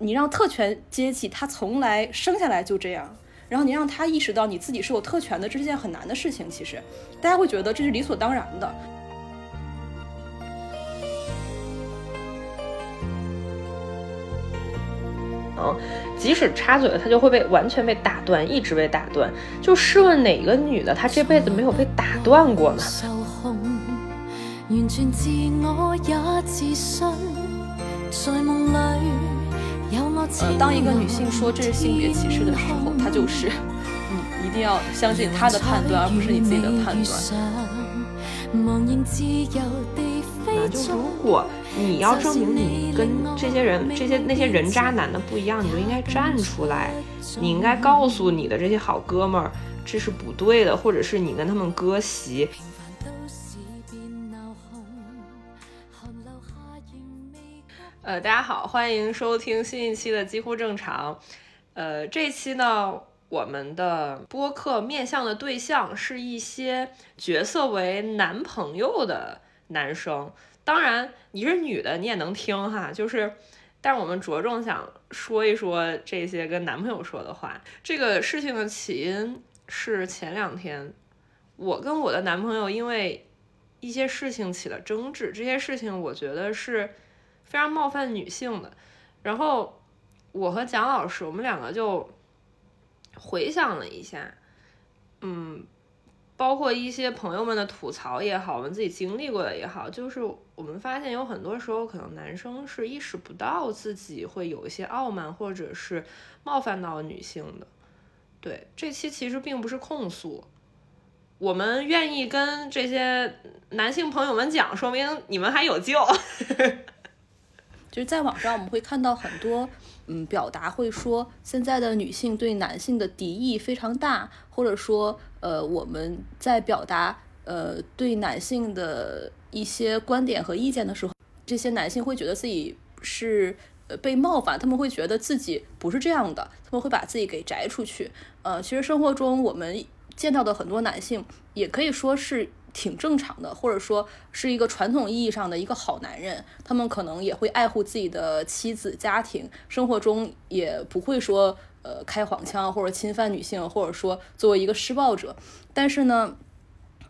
你让特权阶级他从来生下来就这样，然后你让他意识到你自己是有特权的，这是件很难的事情。其实，大家会觉得这是理所当然的。嗯，即使插嘴了，他就会被完全被打断，一直被打断。就试问哪个女的，她这辈子没有被打断过呢？呃，当一个女性说这是性别歧视的时候，她就是你一定要相信她的判断，而不是你自己的判断。那就如果你要证明你跟这些人、这些那些人渣男的不一样，你就应该站出来，你应该告诉你的这些好哥们儿这是不对的，或者是你跟他们割席。呃，大家好，欢迎收听新一期的几乎正常。呃，这期呢，我们的播客面向的对象是一些角色为男朋友的男生。当然，你是女的，你也能听哈。就是，但是我们着重想说一说这些跟男朋友说的话。这个事情的起因是前两天，我跟我的男朋友因为一些事情起了争执。这些事情我觉得是。非常冒犯女性的，然后我和蒋老师，我们两个就回想了一下，嗯，包括一些朋友们的吐槽也好，我们自己经历过的也好，就是我们发现有很多时候，可能男生是意识不到自己会有一些傲慢，或者是冒犯到女性的。对，这期其实并不是控诉，我们愿意跟这些男性朋友们讲，说明你们还有救。就是在网上我们会看到很多，嗯，表达会说现在的女性对男性的敌意非常大，或者说，呃，我们在表达呃对男性的一些观点和意见的时候，这些男性会觉得自己是呃被冒犯，他们会觉得自己不是这样的，他们会把自己给摘出去。呃，其实生活中我们见到的很多男性，也可以说是。挺正常的，或者说是一个传统意义上的一个好男人，他们可能也会爱护自己的妻子、家庭，生活中也不会说呃开黄腔或者侵犯女性，或者说作为一个施暴者。但是呢，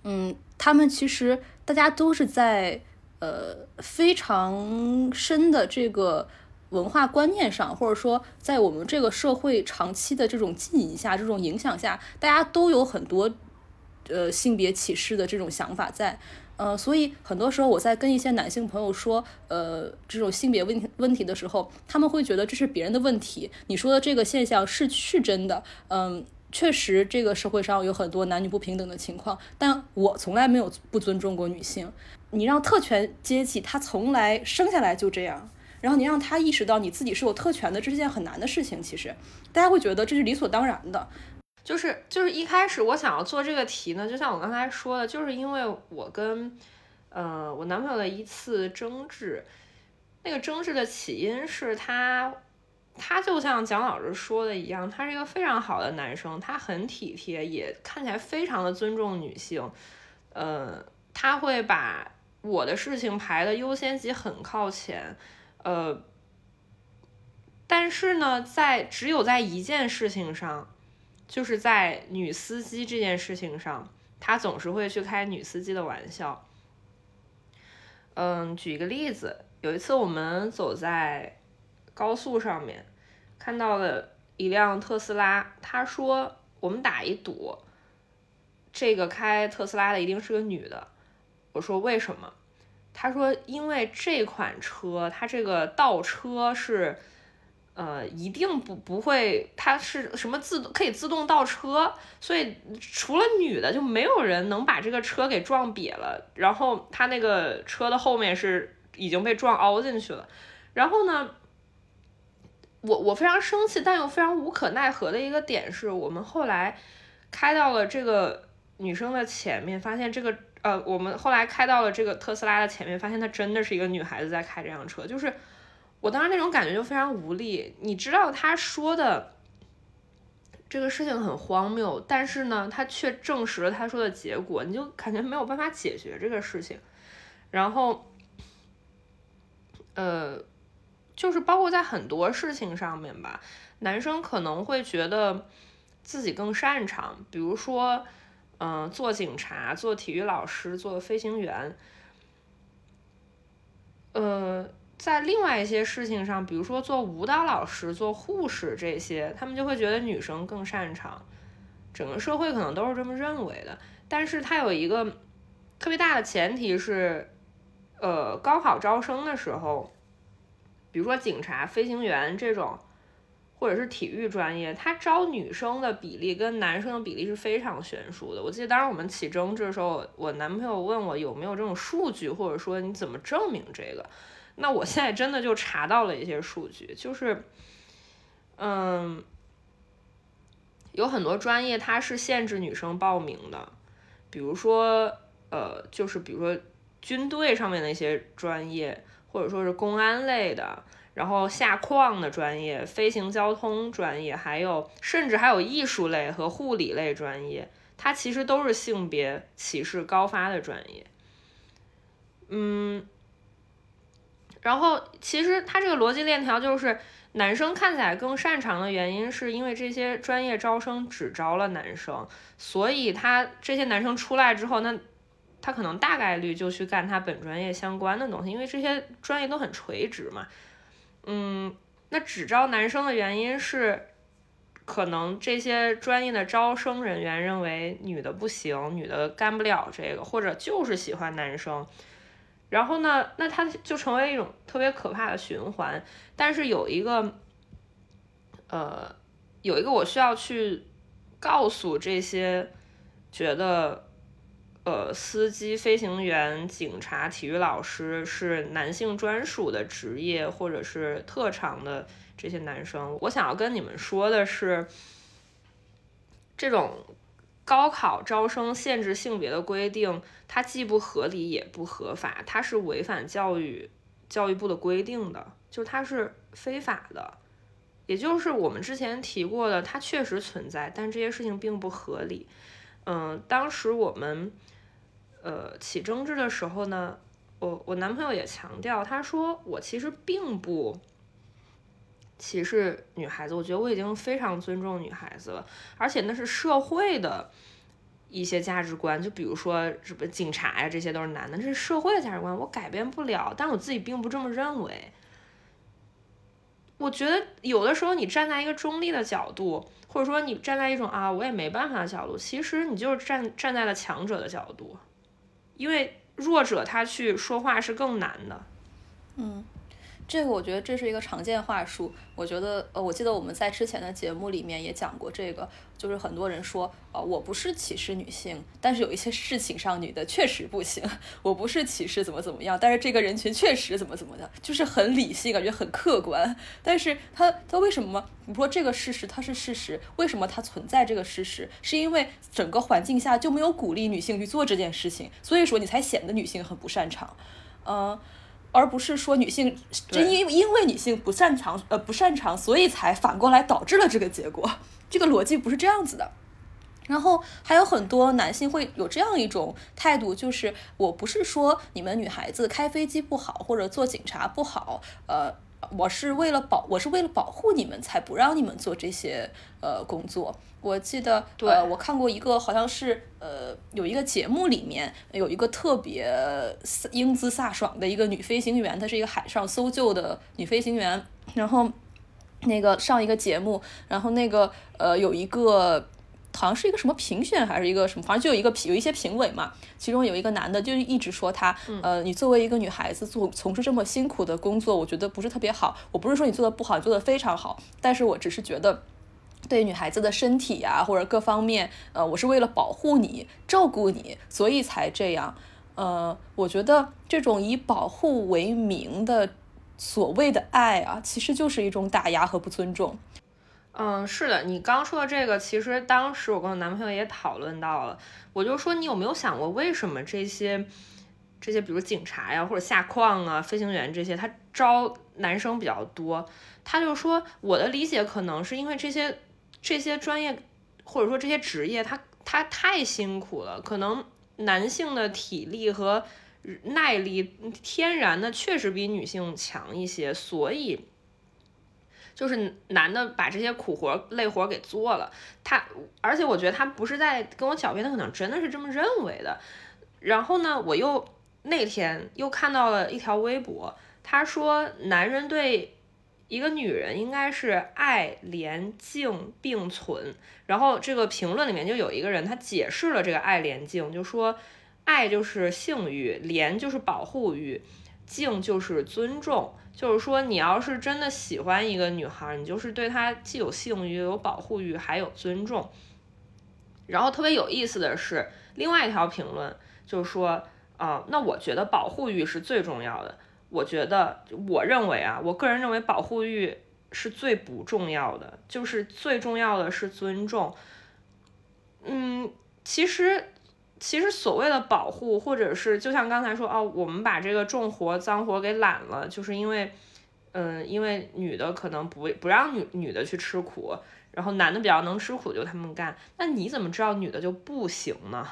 嗯，他们其实大家都是在呃非常深的这个文化观念上，或者说在我们这个社会长期的这种浸淫下、这种影响下，大家都有很多。呃，性别歧视的这种想法在，呃，所以很多时候我在跟一些男性朋友说，呃，这种性别问题问题的时候，他们会觉得这是别人的问题。你说的这个现象是是真的，嗯，确实这个社会上有很多男女不平等的情况，但我从来没有不尊重过女性。你让特权阶级他从来生下来就这样，然后你让他意识到你自己是有特权的，这是件很难的事情。其实大家会觉得这是理所当然的。就是就是一开始我想要做这个题呢，就像我刚才说的，就是因为我跟，呃，我男朋友的一次争执，那个争执的起因是他，他就像蒋老师说的一样，他是一个非常好的男生，他很体贴，也看起来非常的尊重女性，呃，他会把我的事情排的优先级很靠前，呃，但是呢，在只有在一件事情上。就是在女司机这件事情上，他总是会去开女司机的玩笑。嗯，举一个例子，有一次我们走在高速上面，看到了一辆特斯拉，他说我们打一赌，这个开特斯拉的一定是个女的。我说为什么？他说因为这款车它这个倒车是。呃，一定不不会，它是什么自可以自动倒车，所以除了女的就没有人能把这个车给撞瘪了。然后它那个车的后面是已经被撞凹进去了。然后呢，我我非常生气，但又非常无可奈何的一个点是，我们后来开到了这个女生的前面，发现这个呃，我们后来开到了这个特斯拉的前面，发现她真的是一个女孩子在开这辆车，就是。我当时那种感觉就非常无力，你知道他说的这个事情很荒谬，但是呢，他却证实了他说的结果，你就感觉没有办法解决这个事情。然后，呃，就是包括在很多事情上面吧，男生可能会觉得自己更擅长，比如说，嗯，做警察、做体育老师、做飞行员。呃，在另外一些事情上，比如说做舞蹈老师、做护士这些，他们就会觉得女生更擅长。整个社会可能都是这么认为的，但是它有一个特别大的前提是，呃，高考招生的时候。比如说警察、飞行员这种，或者是体育专业，他招女生的比例跟男生的比例是非常悬殊的。我记得当时我们起争执的时候，我男朋友问我有没有这种数据，或者说你怎么证明这个？那我现在真的就查到了一些数据，就是，嗯，有很多专业它是限制女生报名的，比如说，呃，就是比如说军队上面的一些专业。或者说是公安类的，然后下矿的专业、飞行交通专业，还有甚至还有艺术类和护理类专业，它其实都是性别歧视高发的专业。嗯，然后其实它这个逻辑链条就是，男生看起来更擅长的原因，是因为这些专业招生只招了男生，所以他这些男生出来之后，那。他可能大概率就去干他本专业相关的东西，因为这些专业都很垂直嘛。嗯，那只招男生的原因是，可能这些专业的招生人员认为女的不行，女的干不了这个，或者就是喜欢男生。然后呢，那他就成为一种特别可怕的循环。但是有一个，呃，有一个我需要去告诉这些觉得。呃，司机、飞行员、警察、体育老师是男性专属的职业，或者是特长的这些男生，我想要跟你们说的是，这种高考招生限制性别的规定，它既不合理也不合法，它是违反教育教育部的规定的，就它是非法的，也就是我们之前提过的，它确实存在，但这些事情并不合理。嗯，当时我们。呃，起争执的时候呢，我我男朋友也强调，他说我其实并不歧视女孩子，我觉得我已经非常尊重女孩子了，而且那是社会的一些价值观，就比如说什么警察呀，这些都是男的，这是社会的价值观，我改变不了，但我自己并不这么认为。我觉得有的时候你站在一个中立的角度，或者说你站在一种啊我也没办法的角度，其实你就是站站在了强者的角度。因为弱者他去说话是更难的，嗯。这个我觉得这是一个常见话术。我觉得，呃，我记得我们在之前的节目里面也讲过这个，就是很多人说，呃，我不是歧视女性，但是有一些事情上女的确实不行。我不是歧视怎么怎么样，但是这个人群确实怎么怎么的，就是很理性，感觉很客观。但是他他为什么？你说这个事实它是事实，为什么它存在这个事实？是因为整个环境下就没有鼓励女性去做这件事情，所以说你才显得女性很不擅长，嗯。而不是说女性真因因为女性不擅长呃不擅长，所以才反过来导致了这个结果。这个逻辑不是这样子的。然后还有很多男性会有这样一种态度，就是我不是说你们女孩子开飞机不好或者做警察不好，呃。我是为了保，我是为了保护你们，才不让你们做这些呃工作。我记得，呃，我看过一个，好像是呃，有一个节目里面有一个特别英姿飒爽的一个女飞行员，她是一个海上搜救的女飞行员，然后那个上一个节目，然后那个呃有一个。好像是一个什么评选还是一个什么，反正就有一个有一些评委嘛，其中有一个男的就一直说他，呃，你作为一个女孩子做从事这么辛苦的工作，我觉得不是特别好。我不是说你做的不好，你做的非常好，但是我只是觉得对女孩子的身体呀或者各方面，呃，我是为了保护你、照顾你，所以才这样。呃，我觉得这种以保护为名的所谓的爱啊，其实就是一种打压和不尊重。嗯，是的，你刚说的这个，其实当时我跟我男朋友也讨论到了。我就说，你有没有想过，为什么这些这些，比如警察呀，或者下矿啊、飞行员这些，他招男生比较多？他就说，我的理解可能是因为这些这些专业或者说这些职业，他他太辛苦了，可能男性的体力和耐力天然的确实比女性强一些，所以就是男的把这些苦活累活给做了。他而且我觉得他不是在跟我狡辩，他可能真的是这么认为的。然后呢，我又那天又看到了一条微博，他说男人对。一个女人应该是爱、怜、敬并存。然后这个评论里面就有一个人，他解释了这个爱、怜、敬，就说爱就是性欲，怜就是保护欲，敬就是尊重。就是说，你要是真的喜欢一个女孩，你就是对她既有性欲、有保护欲，还有尊重。然后特别有意思的是，另外一条评论就是说，啊，那我觉得保护欲是最重要的。我觉得，我认为啊，我个人认为保护欲是最不重要的，就是最重要的是尊重。嗯，其实，其实所谓的保护，或者是就像刚才说哦，我们把这个重活、脏活给揽了，就是因为，嗯，因为女的可能不不让女女的去吃苦，然后男的比较能吃苦，就他们干。那你怎么知道女的就不行呢？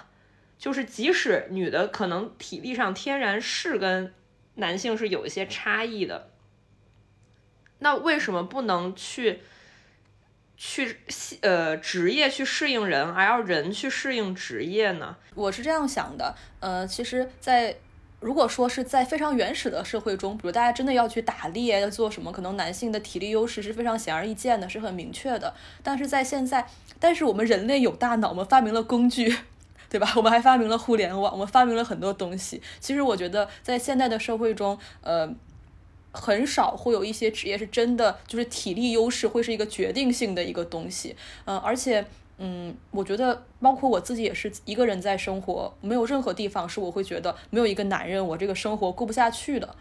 就是即使女的可能体力上天然是跟男性是有一些差异的，那为什么不能去去呃职业去适应人，而要人去适应职业呢？我是这样想的，呃，其实，在如果说是在非常原始的社会中，比如大家真的要去打猎，要做什么，可能男性的体力优势是非常显而易见的，是很明确的。但是在现在，但是我们人类有大脑，我们发明了工具。对吧？我们还发明了互联网，我们发明了很多东西。其实我觉得，在现代的社会中，呃，很少会有一些职业是真的就是体力优势会是一个决定性的一个东西。嗯，而且，嗯，我觉得，包括我自己也是一个人在生活，没有任何地方是我会觉得没有一个男人，我这个生活过不下去的。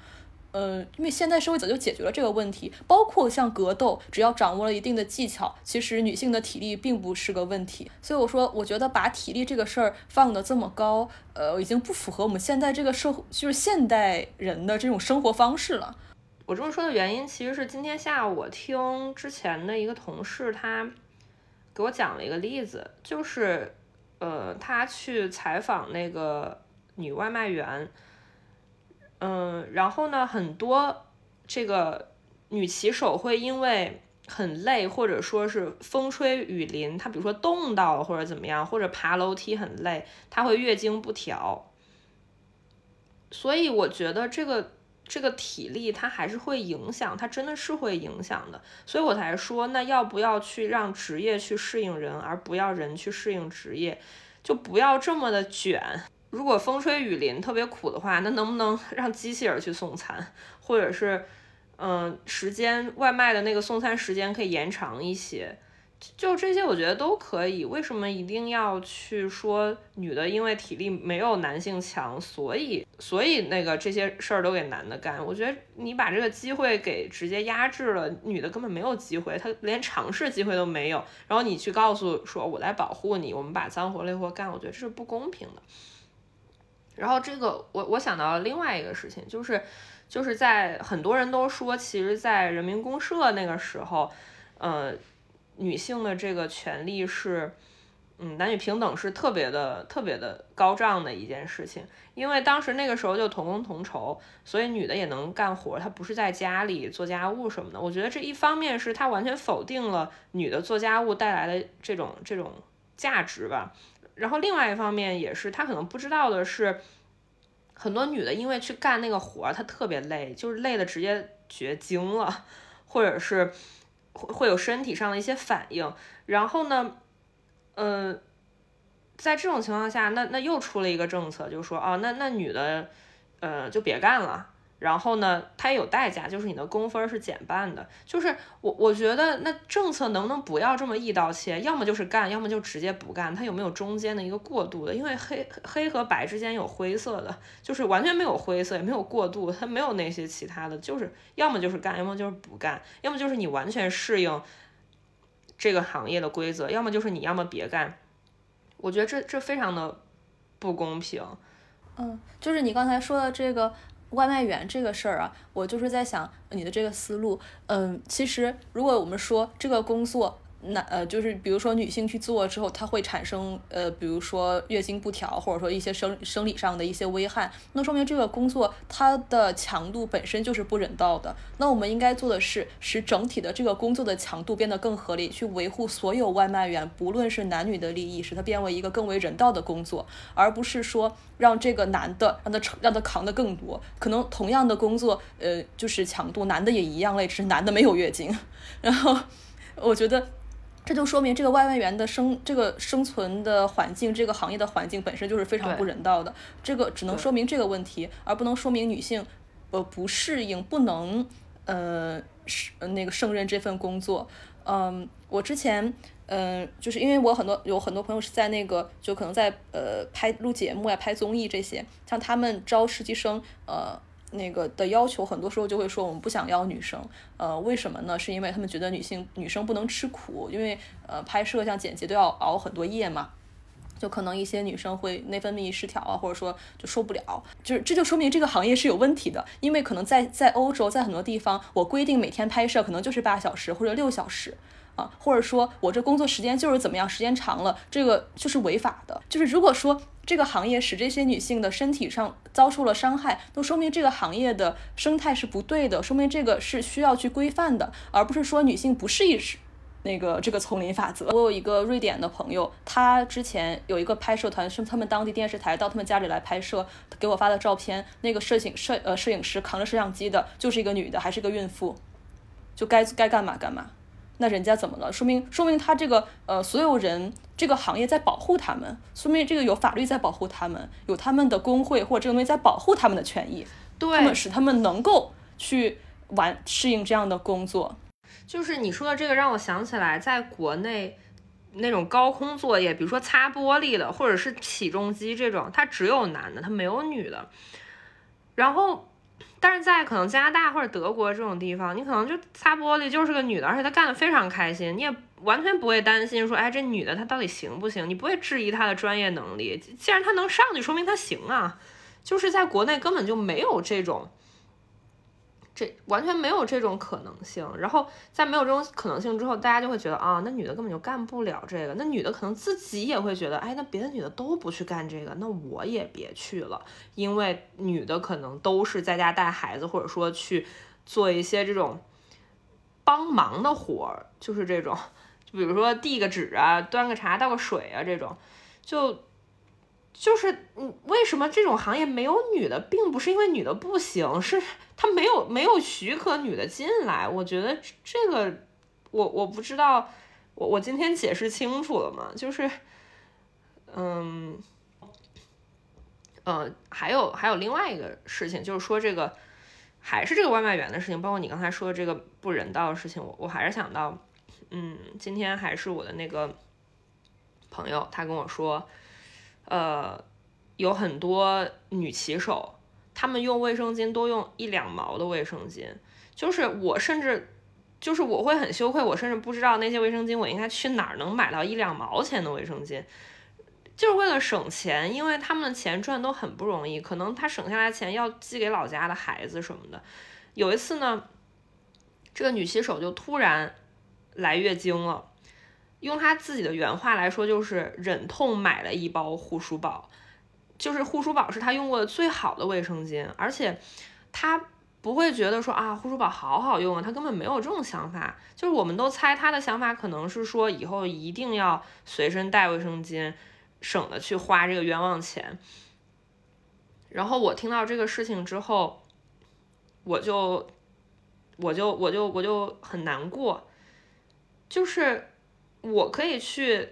呃，因为现代社会早就解决了这个问题，包括像格斗，只要掌握了一定的技巧，其实女性的体力并不是个问题。所以我说，我觉得把体力这个事儿放得这么高，呃，已经不符合我们现在这个社会，就是现代人的这种生活方式了。我这么说的原因，其实是今天下午我听之前的一个同事，他给我讲了一个例子，就是，呃，他去采访那个女外卖员。嗯，然后呢，很多这个女骑手会因为很累，或者说是风吹雨淋，她比如说冻到了或者怎么样，或者爬楼梯很累，她会月经不调。所以我觉得这个这个体力它还是会影响，它真的是会影响的。所以我才说，那要不要去让职业去适应人，而不要人去适应职业，就不要这么的卷。如果风吹雨淋特别苦的话，那能不能 让机器人去送餐，或者是，嗯，时间外卖的那个送餐时间可以延长一些？就这些，我觉得都可以。为什么一定要去说女的因为体力没有男性强，所以所以那个这些事儿都给男的干？我觉得你把这个机会给直接压制了，女的根本没有机会，她连尝试机会都没有。然后你去告诉说我来保护你，我们把脏活累活干，我觉得这是不公平的。然后这个我我想到了另外一个事情，就是就是在很多人都说，其实，在人民公社那个时候，呃，女性的这个权利是，嗯，男女平等是特别的特别的高涨的一件事情，因为当时那个时候就同工同酬，所以女的也能干活，她不是在家里做家务什么的。我觉得这一方面是她完全否定了女的做家务带来的这种这种价值吧。然后另外一方面也是，她可能不知道的是，很多女的因为去干那个活儿，她特别累，就是累的直接绝经了，或者是会会有身体上的一些反应。然后呢，呃，在这种情况下，那那又出了一个政策，就说，哦，那那女的，呃，就别干了。然后呢，它也有代价，就是你的工分是减半的。就是我我觉得那政策能不能不要这么一刀切？要么就是干，要么就直接不干。它有没有中间的一个过渡的？因为黑黑和白之间有灰色的，就是完全没有灰色，也没有过渡，它没有那些其他的，就是要么就是干，要么就是不干，要么就是你完全适应这个行业的规则，要么就是你要么别干。我觉得这这非常的不公平。嗯，就是你刚才说的这个。外卖员这个事儿啊，我就是在想你的这个思路，嗯，其实如果我们说这个工作那呃，就是比如说女性去做之后，它会产生呃，比如说月经不调，或者说一些生生理上的一些危害，那说明这个工作它的强度本身就是不人道的。那我们应该做的是使整体的这个工作的强度变得更合理，去维护所有外卖员不论是男女的利益，使它变为一个更为人道的工作，而不是说让这个男的让他承让他扛得更多。可能同样的工作，呃，就是强度，男的也一样累，只是男的没有月经。然后我觉得。这就说明这个外卖员的生这个生存的环境，这个行业的环境本身就是非常不人道的。这个只能说明这个问题，而不能说明女性呃不适应，不能呃是那个胜任这份工作。嗯，我之前嗯就是因为我很多有很多朋友是在那个就可能在呃拍录节目呀、拍综艺这些，像他们招实习生呃。那个的要求，很多时候就会说我们不想要女生，呃，为什么呢？是因为他们觉得女性女生不能吃苦，因为呃拍摄像剪辑都要熬很多夜嘛，就可能一些女生会内分泌失调啊，或者说就受不了，就是这就说明这个行业是有问题的，因为可能在在欧洲，在很多地方，我规定每天拍摄可能就是八小时或者六小时。啊，或者说我这工作时间就是怎么样，时间长了，这个就是违法的。就是如果说这个行业使这些女性的身体上遭受了伤害，都说明这个行业的生态是不对的，说明这个是需要去规范的，而不是说女性不适宜是那个这个丛林法则。我有一个瑞典的朋友，他之前有一个拍摄团，是他们当地电视台到他们家里来拍摄，给我发的照片，那个摄影摄呃摄影师扛着摄像机的，就是一个女的，还是个孕妇，就该该干嘛干嘛。那人家怎么了？说明说明他这个呃，所有人这个行业在保护他们，说明这个有法律在保护他们，有他们的工会或者这个东西在保护他们的权益，对，他们使他们能够去完适应这样的工作。就是你说的这个让我想起来，在国内那种高空作业，比如说擦玻璃的，或者是起重机这种，它只有男的，它没有女的，然后。但是在可能加拿大或者德国这种地方，你可能就擦玻璃就是个女的，而且她干的非常开心，你也完全不会担心说，哎，这女的她到底行不行？你不会质疑她的专业能力，既然她能上去，说明她行啊。就是在国内根本就没有这种。这完全没有这种可能性，然后在没有这种可能性之后，大家就会觉得啊，那女的根本就干不了这个，那女的可能自己也会觉得，哎，那别的女的都不去干这个，那我也别去了，因为女的可能都是在家带孩子，或者说去做一些这种帮忙的活儿，就是这种，就比如说递个纸啊，端个茶，倒个水啊，这种，就。就是嗯，为什么这种行业没有女的，并不是因为女的不行，是他没有没有许可女的进来。我觉得这个，我我不知道，我我今天解释清楚了吗？就是，嗯，呃，还有还有另外一个事情，就是说这个还是这个外卖员的事情，包括你刚才说的这个不人道的事情，我我还是想到，嗯，今天还是我的那个朋友，他跟我说。呃，有很多女骑手，她们用卫生巾都用一两毛的卫生巾，就是我甚至，就是我会很羞愧，我甚至不知道那些卫生巾我应该去哪儿能买到一两毛钱的卫生巾，就是为了省钱，因为他们的钱赚都很不容易，可能他省下来钱要寄给老家的孩子什么的。有一次呢，这个女骑手就突然来月经了。用他自己的原话来说，就是忍痛买了一包护舒宝，就是护舒宝是他用过的最好的卫生巾，而且他不会觉得说啊护舒宝好好用啊，他根本没有这种想法。就是我们都猜他的想法可能是说以后一定要随身带卫生巾，省得去花这个冤枉钱。然后我听到这个事情之后，我就我就我就我就很难过，就是。我可以去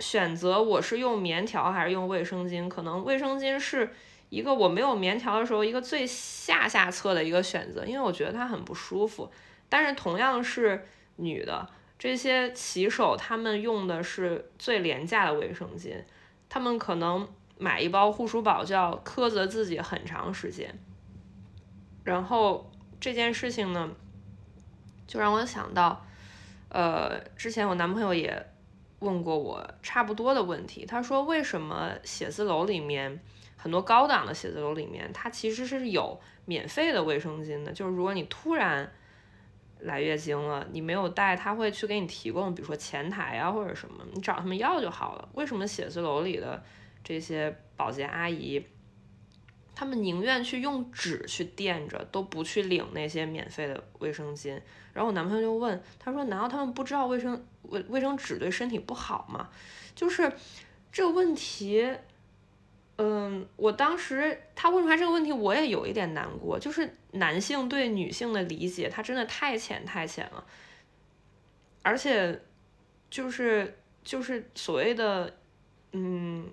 选择我是用棉条还是用卫生巾，可能卫生巾是一个我没有棉条的时候一个最下下策的一个选择，因为我觉得它很不舒服。但是同样是女的，这些骑手他们用的是最廉价的卫生巾，他们可能买一包护舒宝就要苛责自己很长时间。然后这件事情呢，就让我想到。呃，之前我男朋友也问过我差不多的问题。他说，为什么写字楼里面很多高档的写字楼里面，它其实是有免费的卫生巾的？就是如果你突然来月经了，你没有带，他会去给你提供，比如说前台啊或者什么，你找他们要就好了。为什么写字楼里的这些保洁阿姨，他们宁愿去用纸去垫着，都不去领那些免费的卫生巾？然后我男朋友就问，他说：“难道他们不知道卫生卫卫生纸对身体不好吗？”就是这个问题。嗯，我当时他问出来这个问题，我也有一点难过。就是男性对女性的理解，他真的太浅太浅了，而且就是就是所谓的嗯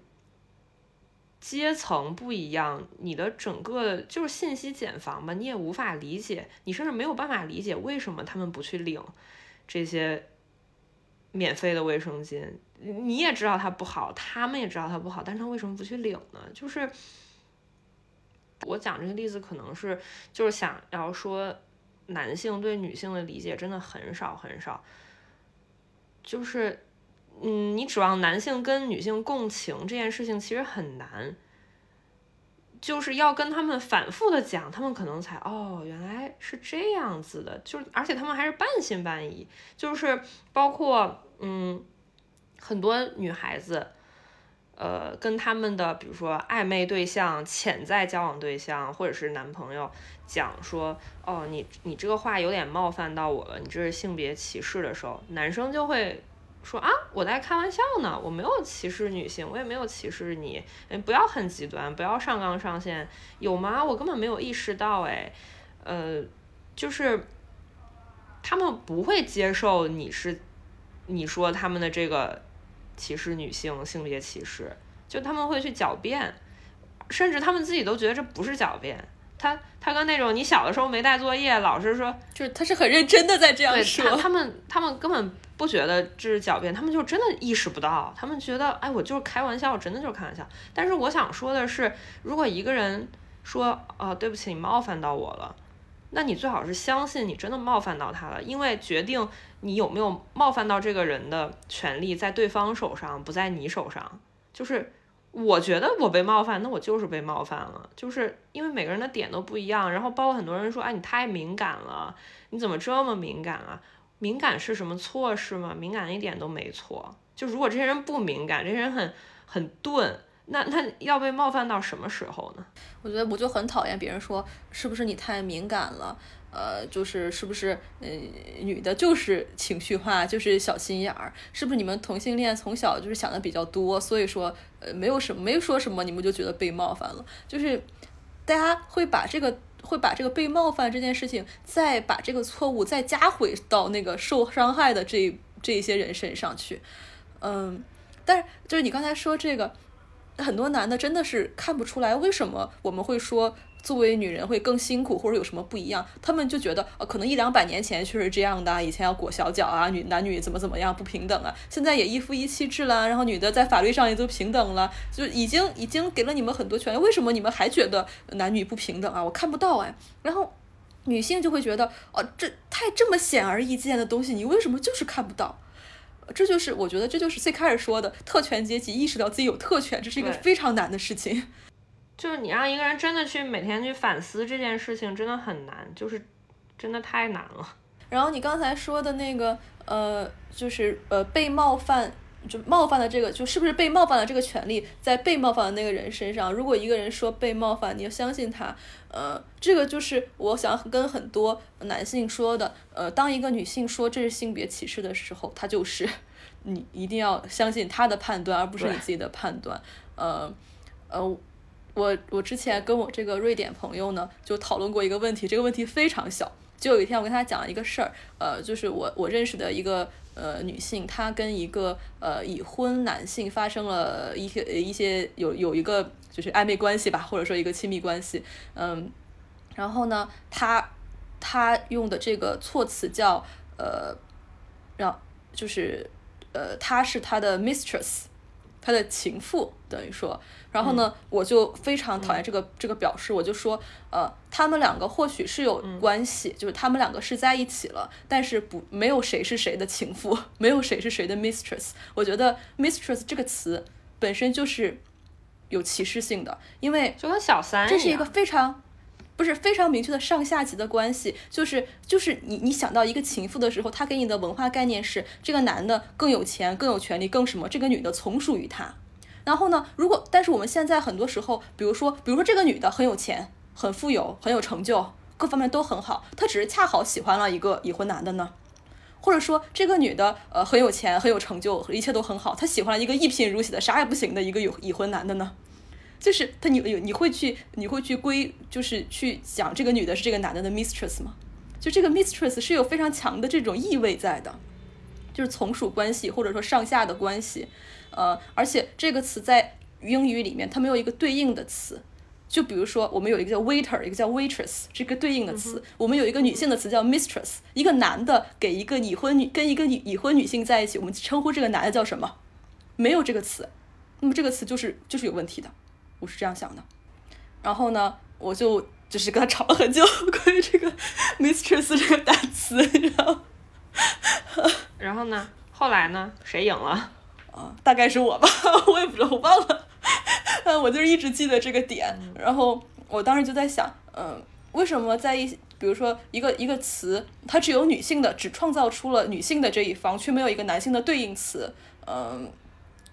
阶层不一样，你的整个就是信息茧房吧，你也无法理解，你甚至没有办法理解为什么他们不去领这些免费的卫生巾。你也知道它不好，他们也知道它不好，但是他为什么不去领呢？就是我讲这个例子，可能是就是想要说，男性对女性的理解真的很少很少。就是，嗯，你指望男性跟女性共情这件事情其实很难，就是要跟他们反复的讲，他们可能才哦，原来是这样子的，就是而且他们还是半信半疑，就是包括嗯。很多女孩子，呃，跟他们的比如说暧昧对象、潜在交往对象或者是男朋友讲说，哦，你你这个话有点冒犯到我了，你这是性别歧视的时候，男生就会说啊，我在开玩笑呢，我没有歧视女性，我也没有歧视你，哎，不要很极端，不要上纲上线，有吗？我根本没有意识到，哎，呃，就是他们不会接受你是你说他们的这个。歧视女性，性别歧视，就他们会去狡辩，甚至他们自己都觉得这不是狡辩。他他跟那种你小的时候没带作业，老师说，就是他是很认真的在这样说。他们他们根本不觉得这是狡辩，他们就真的意识不到，他们觉得哎，我就是开玩笑，真的就是开玩笑。但是我想说的是，如果一个人说，哦，对不起，你冒犯到我了。那你最好是相信你真的冒犯到他了，因为决定你有没有冒犯到这个人的权利在对方手上，不在你手上。就是我觉得我被冒犯，那我就是被冒犯了，就是因为每个人的点都不一样。然后包括很多人说，哎，你太敏感了，你怎么这么敏感啊？敏感是什么错事吗？敏感一点都没错。就如果这些人不敏感，这些人很很钝。那那要被冒犯到什么时候呢？我觉得我就很讨厌别人说是不是你太敏感了，呃，就是是不是呃女的就是情绪化，就是小心眼儿，是不是你们同性恋从小就是想的比较多，所以说呃没有什么没说什么，你们就觉得被冒犯了，就是大家会把这个会把这个被冒犯这件事情，再把这个错误再加回到那个受伤害的这这一些人身上去，嗯，但是就是你刚才说这个。很多男的真的是看不出来，为什么我们会说作为女人会更辛苦，或者有什么不一样？他们就觉得，呃，可能一两百年前确实这样的，以前要裹小脚啊，女男女怎么怎么样不平等啊，现在也一夫一妻制了，然后女的在法律上也都平等了，就已经已经给了你们很多权利，为什么你们还觉得男女不平等啊？我看不到哎，然后女性就会觉得，哦，这太这么显而易见的东西，你为什么就是看不到？这就是我觉得，这就是最开始说的特权阶级意识到自己有特权，这是一个非常难的事情。就是你让一个人真的去每天去反思这件事情，真的很难，就是真的太难了。然后你刚才说的那个，呃，就是呃被冒犯。就冒犯的这个，就是不是被冒犯的这个权利在被冒犯的那个人身上？如果一个人说被冒犯，你要相信他。呃，这个就是我想跟很多男性说的。呃，当一个女性说这是性别歧视的时候，她就是你一定要相信她的判断，而不是你自己的判断。呃呃，我我之前跟我这个瑞典朋友呢，就讨论过一个问题，这个问题非常小。就有一天我跟他讲了一个事儿，呃，就是我我认识的一个。呃，女性她跟一个呃已婚男性发生了一些一些有有一个就是暧昧关系吧，或者说一个亲密关系，嗯，然后呢，他他用的这个措辞叫呃，让就是呃，他是他的 mistress，他的情妇等于说。然后呢，我就非常讨厌这个这个表示，我就说，呃，他们两个或许是有关系，就是他们两个是在一起了，但是不没有谁是谁的情妇，没有谁是谁的 mistress。我觉得 mistress 这个词本身就是有歧视性的，因为就跟小三这是一个非常不是非常明确的上下级的关系，就是就是你你想到一个情妇的时候，他给你的文化概念是这个男的更有钱、更有权利、更什么，这个女的从属于他。然后呢，如果但是我们现在很多时候，比如说比如说这个女的很有钱、很富有、很有成就，各方面都很好，她只是恰好喜欢了一个已婚男的呢？或者说这个女的呃很有钱、很有成就，一切都很好，她喜欢了一个一贫如洗的啥也不行的一个有已婚男的呢？就是他，你有你会去你会去归，就是去讲这个女的是这个男的的 mistress 吗？就这个 mistress 是有非常强的这种意味在的，就是从属关系或者说上下的关系，呃，而且这个词在英语里面它没有一个对应的词，就比如说我们有一个叫 waiter，一个叫 waitress，这个对应的词，我们有一个女性的词叫 mistress，一个男的给一个已婚女跟一个已已婚女性在一起，我们称呼这个男的叫什么？没有这个词，那么这个词就是就是有问题的。我是这样想的，然后呢，我就就是跟他吵了很久，关于这个 mistress 这个单词，然后，然后呢，后来呢，谁赢了？啊，大概是我吧，我也不知道，我忘了。嗯，我就是一直记得这个点，然后我当时就在想，嗯，为什么在一，比如说一个一个词，它只有女性的，只创造出了女性的这一方，却没有一个男性的对应词，嗯。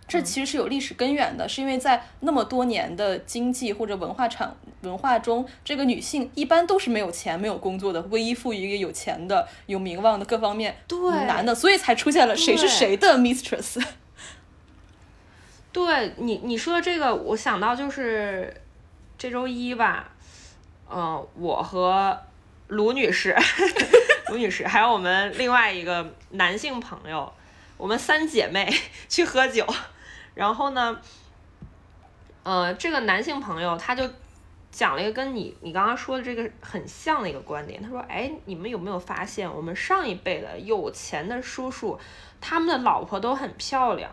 这其实是有历史根源的，是因为在那么多年的经济或者文化产文化中，这个女性一般都是没有钱、没有工作的，唯一附于一个有钱的、有名望的各方面男的，所以才出现了谁是谁的 mistress。对你你说的这个，我想到就是这周一吧，嗯，我和卢女士、卢女士还有我们另外一个男性朋友，我们三姐妹去喝酒。然后呢，呃，这个男性朋友他就讲了一个跟你你刚刚说的这个很像的一个观点。他说：“哎，你们有没有发现，我们上一辈的有钱的叔叔，他们的老婆都很漂亮，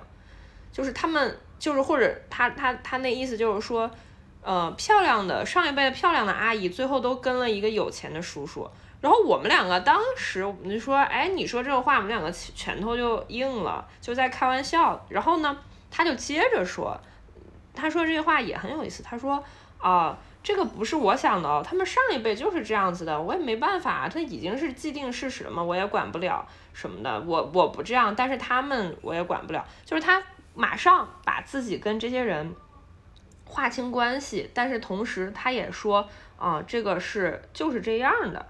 就是他们就是或者他他他那意思就是说，呃，漂亮的上一辈的漂亮的阿姨，最后都跟了一个有钱的叔叔。然后我们两个当时我们就说，哎，你说这个话，我们两个拳头就硬了，就在开玩笑。然后呢？”他就接着说，他说这句话也很有意思。他说啊，这个不是我想的，他们上一辈就是这样子的，我也没办法，他已经是既定事实了嘛，我也管不了什么的。我我不这样，但是他们我也管不了。就是他马上把自己跟这些人划清关系，但是同时他也说啊，这个是就是这样的，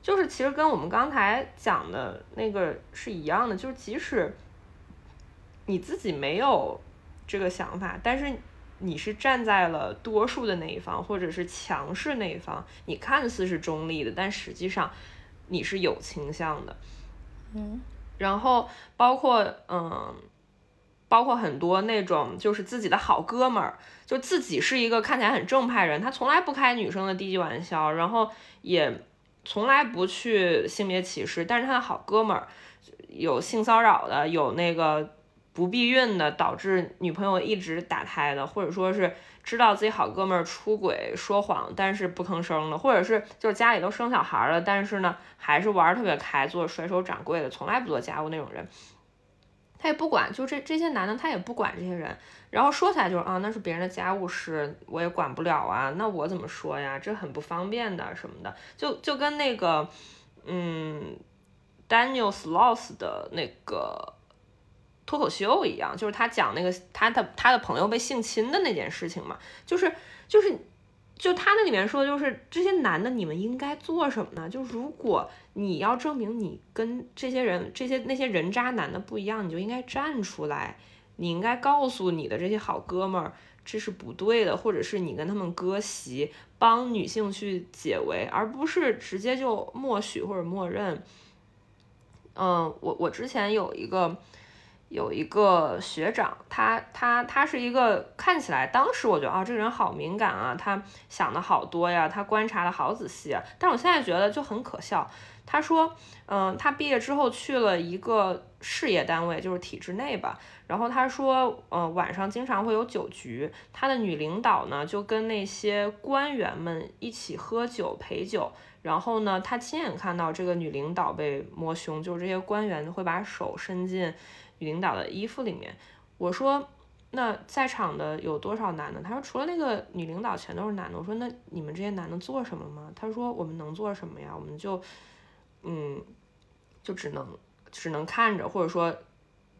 就是其实跟我们刚才讲的那个是一样的，就是即使你自己没有。这个想法，但是你是站在了多数的那一方，或者是强势那一方，你看似是中立的，但实际上你是有倾向的，嗯，然后包括嗯，包括很多那种就是自己的好哥们儿，就自己是一个看起来很正派人，他从来不开女生的低级玩笑，然后也从来不去性别歧视，但是他的好哥们儿有性骚扰的，有那个。不避孕的导致女朋友一直打胎的，或者说是知道自己好哥们儿出轨说谎，但是不吭声的，或者是就是家里都生小孩了，但是呢还是玩特别开，做甩手掌柜的，从来不做家务那种人，他也不管，就这这些男的他也不管这些人，然后说起来就是啊那是别人的家务事，我也管不了啊，那我怎么说呀？这很不方便的什么的，就就跟那个嗯，Daniel Sloss 的那个。脱口秀一样，就是他讲那个他的他的朋友被性侵的那件事情嘛，就是就是就他那里面说的，就是这些男的你们应该做什么呢？就如果你要证明你跟这些人这些那些人渣男的不一样，你就应该站出来，你应该告诉你的这些好哥们儿这是不对的，或者是你跟他们割席，帮女性去解围，而不是直接就默许或者默认。嗯，我我之前有一个。有一个学长，他他他是一个看起来当时我觉得啊，这个人好敏感啊，他想的好多呀，他观察的好仔细啊。但我现在觉得就很可笑。他说，嗯，他毕业之后去了一个事业单位，就是体制内吧。然后他说，嗯，晚上经常会有酒局，他的女领导呢就跟那些官员们一起喝酒陪酒。然后呢，他亲眼看到这个女领导被摸胸，就是这些官员会把手伸进。女领导的衣服里面，我说，那在场的有多少男的？他说除了那个女领导全都是男的。我说那你们这些男的做什么吗？他说我们能做什么呀？我们就，嗯，就只能只能看着，或者说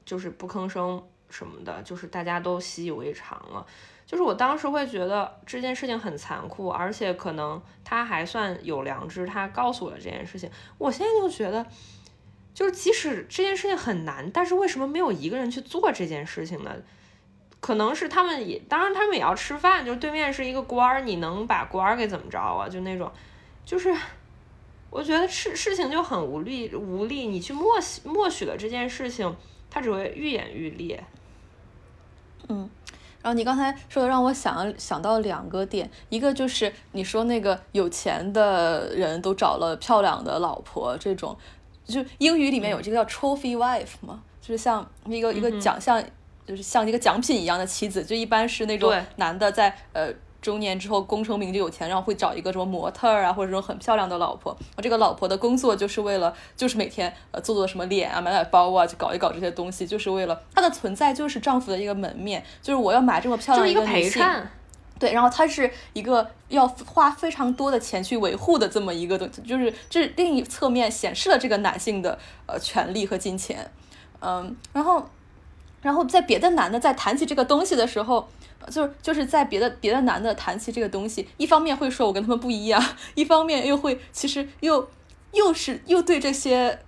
就是不吭声什么的，就是大家都习以为常了。就是我当时会觉得这件事情很残酷，而且可能他还算有良知，他告诉我了这件事情。我现在就觉得，就是即使这件事情很难，但是为什么没有一个人去做这件事情呢？可能是他们也，当然他们也要吃饭。就是对面是一个官儿，你能把官儿给怎么着啊？就那种，就是我觉得事事情就很无力无力。你去默许默许了这件事情，它只会愈演愈烈。嗯，然后你刚才说的让我想想到两个点，一个就是你说那个有钱的人都找了漂亮的老婆，这种就英语里面有这个叫 trophy wife 嘛，就是像一个一个奖项。就是像一个奖品一样的妻子，就一般是那种男的在呃中年之后功成名就有钱，然后会找一个什么模特啊，或者这种很漂亮的老婆。我这个老婆的工作就是为了，就是每天呃做做什么脸啊，买买包啊，就搞一搞这些东西，就是为了她的存在就是丈夫的一个门面，就是我要买这么漂亮一个女性，对，然后她是一个要花非常多的钱去维护的这么一个东西，就是这另一侧面显示了这个男性的呃权利和金钱，嗯，然后。然后在别的男的在谈起这个东西的时候，就是就是在别的别的男的谈起这个东西，一方面会说我跟他们不一样，一方面又会其实又又是又对这些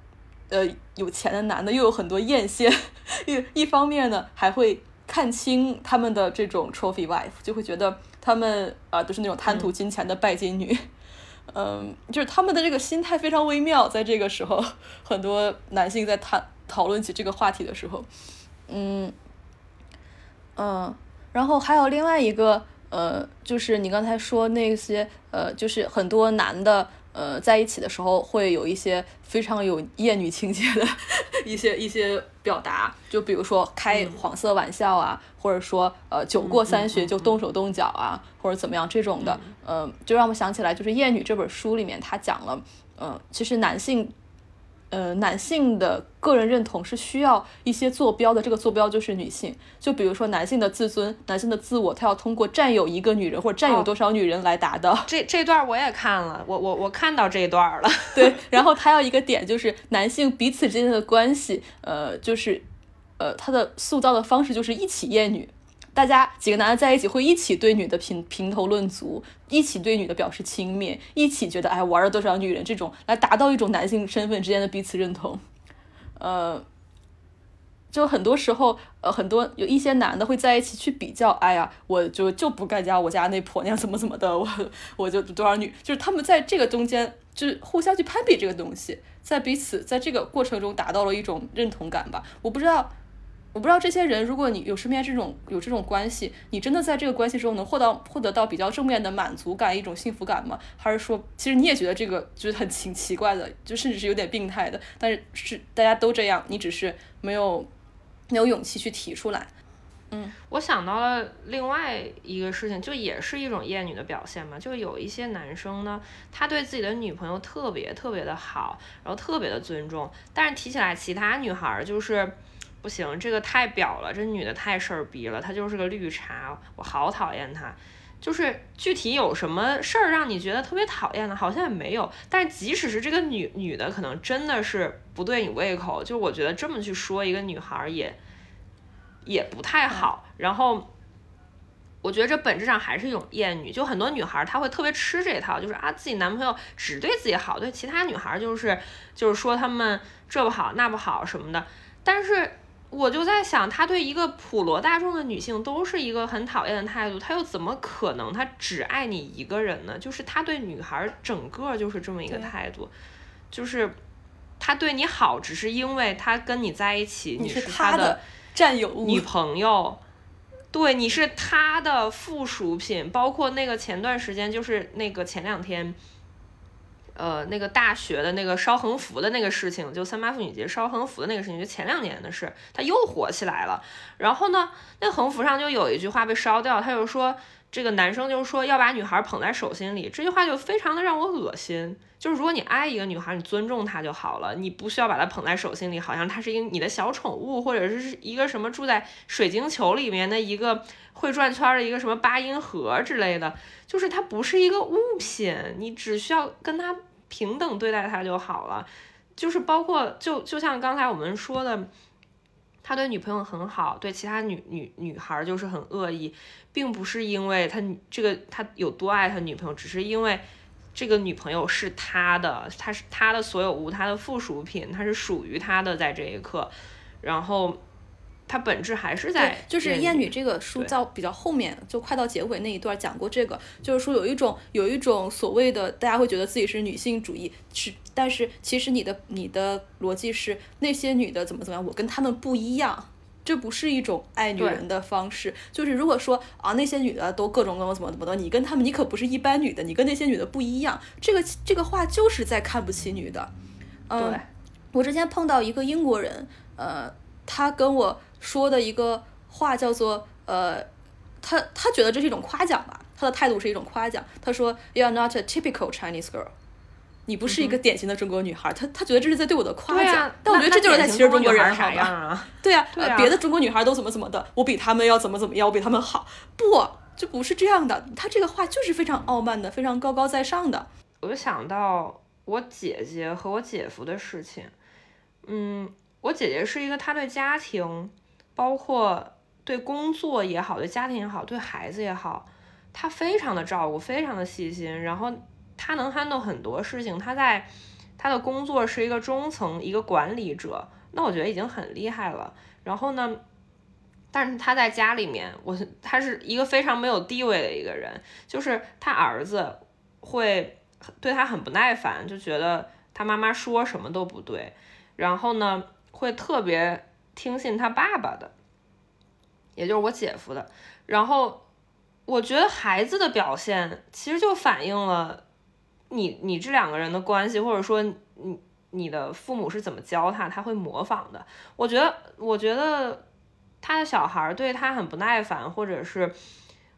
呃有钱的男的又有很多艳羡，一一方面呢还会看清他们的这种 trophy wife，就会觉得他们啊都是那种贪图金钱的拜金女，嗯，就是他们的这个心态非常微妙，在这个时候，很多男性在谈讨论起这个话题的时候。嗯，嗯，然后还有另外一个，呃，就是你刚才说那些，呃，就是很多男的，呃，在一起的时候会有一些非常有厌女情节的 一些一些表达，就比如说开黄色玩笑啊，或者说呃酒过三巡就动手动脚啊，或者怎么样这种的，嗯，就让我想起来，就是《厌女》这本书里面他讲了，嗯，其实男性。呃，男性的个人认同是需要一些坐标的，这个坐标就是女性。就比如说男性的自尊、男性的自我，他要通过占有一个女人或者占有多少女人来达到。这这段我也看了，我我我看到这一段了。对，然后他要一个点就是男性彼此之间的关系，呃，就是，呃，他的塑造的方式就是一起厌女。大家几个男的在一起，会一起对女的评评头论足，一起对女的表示轻蔑，一起觉得哎玩了多少女人，这种来达到一种男性身份之间的彼此认同。呃，就很多时候，呃，很多有一些男的会在一起去比较，哎呀，我就就不干家我家那婆娘怎么怎么的，我我就多少女，就是他们在这个中间，就是互相去攀比这个东西，在彼此在这个过程中达到了一种认同感吧。我不知道。我不知道这些人，如果你有身边这种有这种关系，你真的在这个关系中能获到获得到比较正面的满足感，一种幸福感吗？还是说，其实你也觉得这个就是很奇奇怪的，就甚至是有点病态的？但是是大家都这样，你只是没有没有勇气去提出来。嗯，我想到了另外一个事情，就也是一种厌女的表现嘛，就有一些男生呢，他对自己的女朋友特别特别的好，然后特别的尊重，但是提起来其他女孩就是。不行，这个太表了，这女的太事儿逼了，她就是个绿茶，我好讨厌她。就是具体有什么事儿让你觉得特别讨厌的，好像也没有。但即使是这个女女的，可能真的是不对你胃口，就我觉得这么去说一个女孩也也不太好。然后我觉得这本质上还是一种厌女，就很多女孩她会特别吃这套，就是啊自己男朋友只对自己好，对其他女孩就是就是说他们这不好那不好什么的，但是。我就在想，他对一个普罗大众的女性都是一个很讨厌的态度，他又怎么可能他只爱你一个人呢？就是他对女孩整个就是这么一个态度，就是他对你好，只是因为他跟你在一起，你是他的占有女朋友，对，你是他的附属品。包括那个前段时间，就是那个前两天。呃，那个大学的那个烧横幅的那个事情，就三八妇女节烧横幅的那个事情，就前两年的事，它又火起来了。然后呢，那横幅上就有一句话被烧掉，他就说这个男生就说要把女孩捧在手心里，这句话就非常的让我恶心。就是如果你爱一个女孩，你尊重她就好了，你不需要把她捧在手心里，好像她是一个你的小宠物，或者是一个什么住在水晶球里面的一个会转圈的一个什么八音盒之类的。就是它不是一个物品，你只需要跟她平等对待她就好了。就是包括就就像刚才我们说的。他对女朋友很好，对其他女女女孩就是很恶意，并不是因为他这个他有多爱他女朋友，只是因为这个女朋友是他的，他是他的所有物，他的附属品，他是属于他的，在这一刻，然后。它本质还是在，就是《艳女》这个书到比较后面，就快到结尾那一段讲过这个，就是说有一种有一种所谓的大家会觉得自己是女性主义，是，但是其实你的你的逻辑是那些女的怎么怎么样，我跟她们不一样，这不是一种爱女人的方式。就是如果说啊那些女的都各种各种怎么怎么的，你跟她们你可不是一般女的，你跟那些女的不一样，这个这个话就是在看不起女的。嗯，我之前碰到一个英国人，呃，他跟我。说的一个话叫做呃，他他觉得这是一种夸奖吧，他的态度是一种夸奖。他说，You are not a typical Chinese girl，你不是一个典型的中国女孩。他他觉得这是在对我的夸奖，但我觉得这就是在歧视中国人，啥样啊？对呀，别的中国女孩都怎么怎么的，我比他们要怎么怎么样，我比他们好。不，就不是这样的。他这个话就是非常傲慢的，非常高高在上的。我就想到我姐姐和我姐夫的事情。嗯，我姐姐是一个，她对家庭。包括对工作也好，对家庭也好，对孩子也好，他非常的照顾，非常的细心。然后他能 handle 很多事情。他在他的工作是一个中层，一个管理者，那我觉得已经很厉害了。然后呢，但是他在家里面，我他是一个非常没有地位的一个人。就是他儿子会对他很不耐烦，就觉得他妈妈说什么都不对。然后呢，会特别。听信他爸爸的，也就是我姐夫的。然后我觉得孩子的表现其实就反映了你你这两个人的关系，或者说你你的父母是怎么教他，他会模仿的。我觉得我觉得他的小孩对他很不耐烦，或者是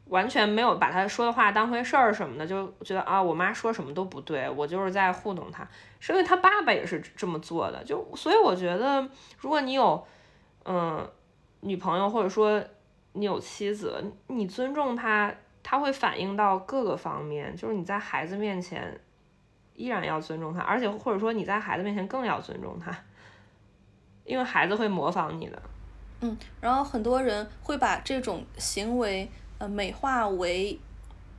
完全没有把他说的话当回事儿什么的，就觉得啊，我妈说什么都不对，我就是在糊弄他。是因为他爸爸也是这么做的，就所以我觉得如果你有。嗯，女朋友或者说你有妻子，你尊重他，他会反映到各个方面。就是你在孩子面前依然要尊重他，而且或者说你在孩子面前更要尊重他，因为孩子会模仿你的。嗯，然后很多人会把这种行为呃美化为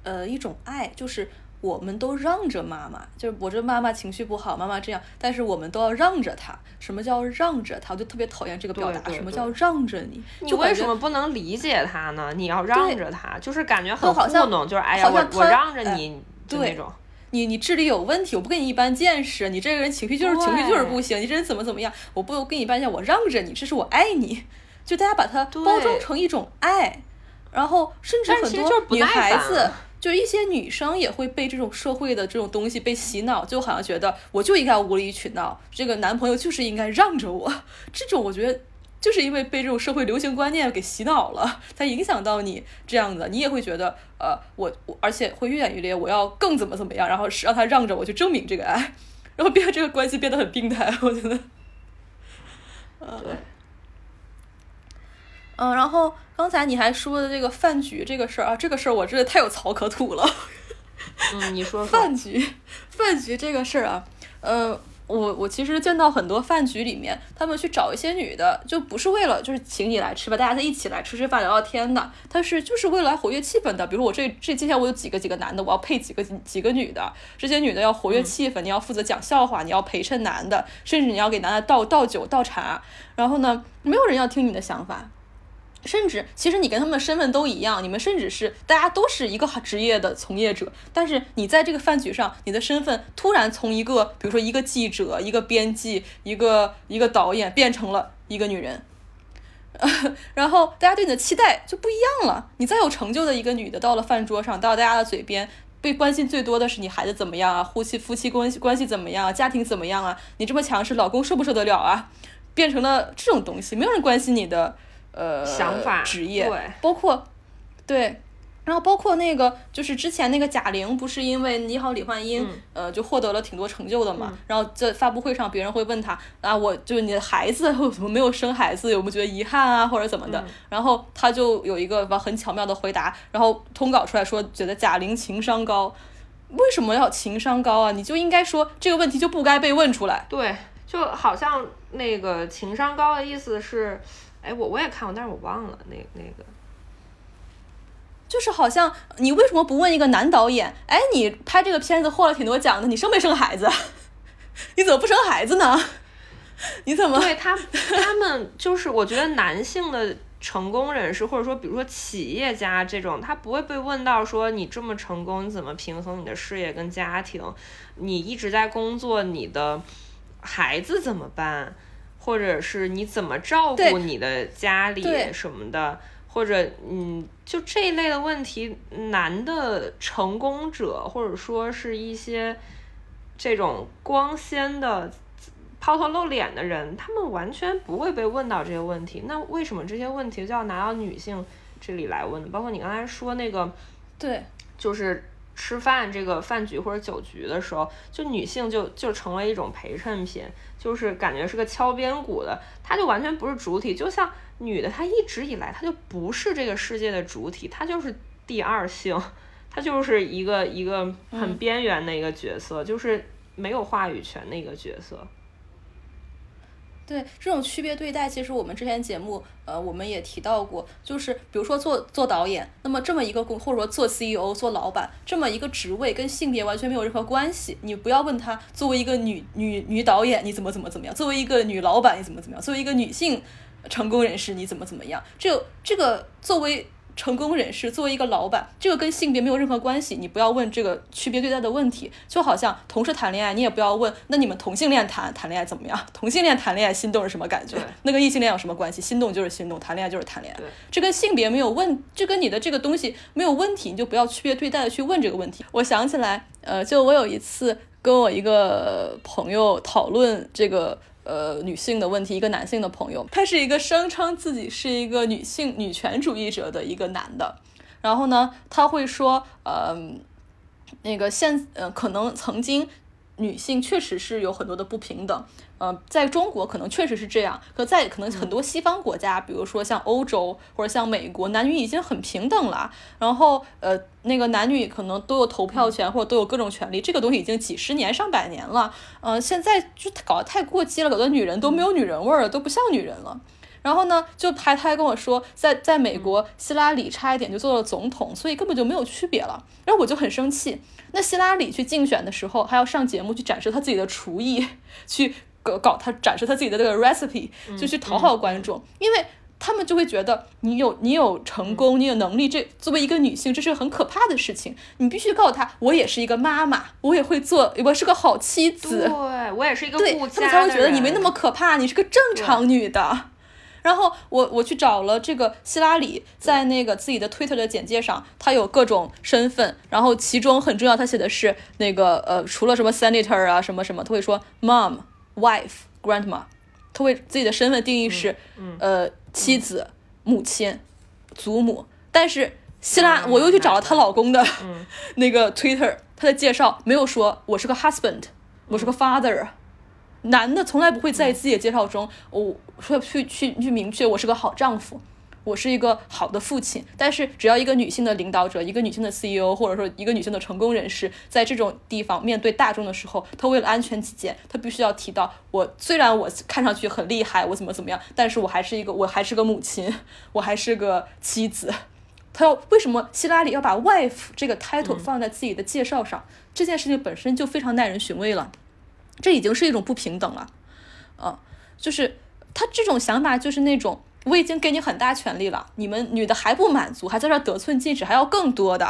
呃一种爱，就是。我们都让着妈妈，就是我这妈妈情绪不好，妈妈这样，但是我们都要让着她。什么叫让着她？我就特别讨厌这个表达。什么叫让着你？你为什么不能理解她呢？你要让着她，就是感觉很糊弄，就是哎呀，我我让着你，就那种。你你智力有问题，我不跟你一般见识。你这个人情绪就是情绪就是不行，你这人怎么怎么样？我不跟你一般见，我让着你，这是我爱你。就大家把它包装成一种爱，然后甚至很多女孩子。就一些女生也会被这种社会的这种东西被洗脑，就好像觉得我就应该无理取闹，这个男朋友就是应该让着我。这种我觉得就是因为被这种社会流行观念给洗脑了，才影响到你这样的，你也会觉得呃我我，而且会越演越烈，我要更怎么怎么样，然后是让他让着我去证明这个爱，然后变这个关系变得很病态，我觉得。对。嗯，然后刚才你还说的这个饭局这个事儿啊，这个事儿我真的太有槽可吐了。嗯，你说 饭局，饭局这个事儿啊，呃，我我其实见到很多饭局里面，他们去找一些女的，就不是为了就是请你来吃吧，大家在一起来吃吃饭聊聊天的，他是就是为了活跃气氛的。比如我这这今天我有几个几个男的，我要配几个几个女的，这些女的要活跃气氛，你要负责讲笑话，你要陪衬男的，甚至你要给男的倒倒酒倒茶，然后呢，没有人要听你的想法。甚至，其实你跟他们的身份都一样，你们甚至是大家都是一个职业的从业者，但是你在这个饭局上，你的身份突然从一个，比如说一个记者、一个编辑、一个一个导演，变成了一个女人，然后大家对你的期待就不一样了。你再有成就的一个女的，到了饭桌上，到大家的嘴边，被关心最多的是你孩子怎么样啊，夫妻夫妻关系关系怎么样啊，家庭怎么样啊？你这么强势，老公受不受得了啊？变成了这种东西，没有人关心你的。呃，想法、职业，对包括对，然后包括那个，就是之前那个贾玲，不是因为《你好，李焕英》嗯呃，就获得了挺多成就的嘛。然后在发布会上，别人会问她啊，我就是你的孩子，为什么没有生孩子？有没有觉得遗憾啊，或者怎么的？然后她就有一个很巧妙的回答，然后通稿出来说，觉得贾玲情商高。为什么要情商高啊？你就应该说这个问题就不该被问出来。对，就好像那个情商高的意思是，哎，我我也看过，但是我忘了那那个。就是好像你为什么不问一个男导演？哎，你拍这个片子获了挺多奖的，你生没生孩子？你怎么不生孩子呢？你怎么？对他，他们就是我觉得男性的成功人士，或者说比如说企业家这种，他不会被问到说你这么成功，你怎么平衡你的事业跟家庭？你一直在工作，你的孩子怎么办？或者是你怎么照顾你的家里什么的？或者嗯，就这一类的问题，男的成功者或者说是一些这种光鲜的、抛头露脸的人，他们完全不会被问到这些问题。那为什么这些问题就要拿到女性这里来问？包括你刚才说那个，对，就是吃饭这个饭局或者酒局的时候，就女性就就成为一种陪衬品，就是感觉是个敲边鼓的，他就完全不是主体，就像。女的，她一直以来她就不是这个世界的主体，她就是第二性，她就是一个一个很边缘的一个角色，就是没有话语权的一个角色。对这种区别对待，其实我们之前节目呃我们也提到过，就是比如说做做导演，那么这么一个工或者说做 CEO 做老板这么一个职位，跟性别完全没有任何关系。你不要问他作为一个女女女导演你怎么怎么怎么样，作为一个女老板你怎么怎么样，作为一个女性。成功人士你怎么怎么样？这这个作为成功人士，作为一个老板，这个跟性别没有任何关系。你不要问这个区别对待的问题。就好像同事谈恋爱，你也不要问那你们同性恋谈谈恋爱怎么样？同性恋谈恋爱心动是什么感觉？那跟异性恋有什么关系？心动就是心动，谈恋爱就是谈恋爱。这跟性别没有问，这跟你的这个东西没有问题，你就不要区别对待的去问这个问题。我想起来，呃，就我有一次跟我一个朋友讨论这个。呃，女性的问题，一个男性的朋友，他是一个声称自己是一个女性女权主义者的一个男的，然后呢，他会说，呃，那个现呃，可能曾经女性确实是有很多的不平等。呃，在中国可能确实是这样，可在可能很多西方国家，比如说像欧洲或者像美国，男女已经很平等了。然后，呃，那个男女可能都有投票权或者都有各种权利，这个东西已经几十年、上百年了。呃，现在就搞得太过激了，搞得女人都没有女人味儿了，都不像女人了。然后呢，就还他还跟我说，在在美国，希拉里差一点就做了总统，所以根本就没有区别了。然后我就很生气。那希拉里去竞选的时候，还要上节目去展示他自己的厨艺，去。搞搞他展示他自己的这个 recipe，就去讨好观众，因为他们就会觉得你有你有成功，你有能力，这作为一个女性，这是很可怕的事情。你必须告诉她，我也是一个妈妈，我也会做，我是个好妻子，对我也是一个对，他们才会觉得你没那么可怕，你是个正常女的。然后我我去找了这个希拉里，在那个自己的 Twitter 的简介上，她有各种身份，然后其中很重要，她写的是那个呃，除了什么 senator 啊什么什么，她会说 mom。wife grandma，他会自己的身份定义是，呃，妻子、母亲、祖母。但是希拉，我又去找了她老公的那个 Twitter，他的介绍没有说我是个 husband，我是个 father。男的从来不会在自己的介绍中，我说去去去明确我是个好丈夫。我是一个好的父亲，但是只要一个女性的领导者，一个女性的 CEO，或者说一个女性的成功人士，在这种地方面对大众的时候，她为了安全起见，她必须要提到我。虽然我看上去很厉害，我怎么怎么样，但是我还是一个，我还是个母亲，我还是个妻子。她要为什么希拉里要把 wife 这个 title 放在自己的介绍上？这件事情本身就非常耐人寻味了，这已经是一种不平等了。嗯，就是他这种想法，就是那种。我已经给你很大权利了，你们女的还不满足，还在这得寸进尺，还要更多的。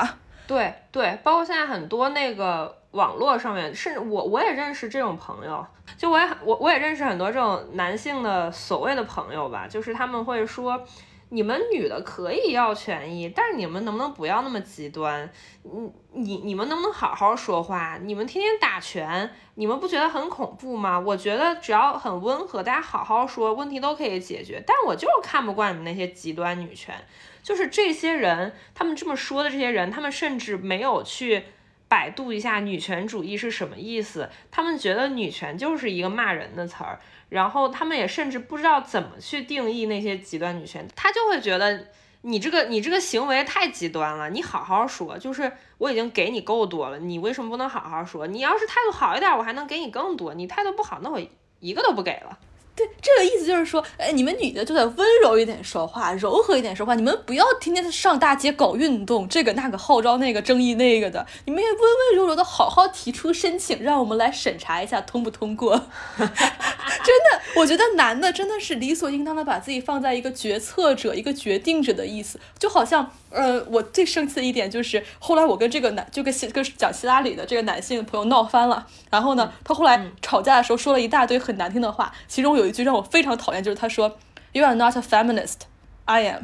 对对，包括现在很多那个网络上面，甚至我我也认识这种朋友，就我也我我也认识很多这种男性的所谓的朋友吧，就是他们会说，你们女的可以要权益，但是你们能不能不要那么极端？你你你们能不能好好说话？你们天天打拳，你们不觉得很恐怖吗？我觉得只要很温和，大家好好说，问题都可以解决。但我就是看不惯你们那些极端女权，就是这些人，他们这么说的这些人，他们甚至没有去百度一下女权主义是什么意思，他们觉得女权就是一个骂人的词儿。然后他们也甚至不知道怎么去定义那些极端女权，他就会觉得你这个你这个行为太极端了，你好好说，就是我已经给你够多了，你为什么不能好好说？你要是态度好一点，我还能给你更多，你态度不好，那我一个都不给了。对，这个意思就是说，哎，你们女的就得温柔一点说话，柔和一点说话。你们不要天天上大街搞运动，这个那个号召那个争议那个的。你们也温温柔柔的好好提出申请，让我们来审查一下通不通过。真的，我觉得男的真的是理所应当的把自己放在一个决策者、一个决定者的意思，就好像。呃，我最生气的一点就是，后来我跟这个男，就跟希跟讲希拉里的这个男性朋友闹翻了。然后呢，他后来吵架的时候说了一大堆很难听的话，其中有一句让我非常讨厌，就是他说：“You are not a feminist, I am。”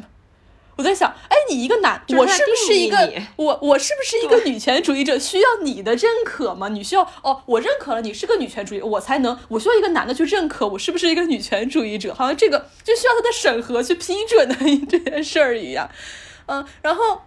我在想，哎，你一个男，我是不是一个我我是不是一个女权主义者？需要你的认可吗？你需要哦，我认可了你是个女权主义，我才能我需要一个男的去认可我是不是一个女权主义者？好像这个就需要他的审核去批准的 这件事儿一样。嗯，然后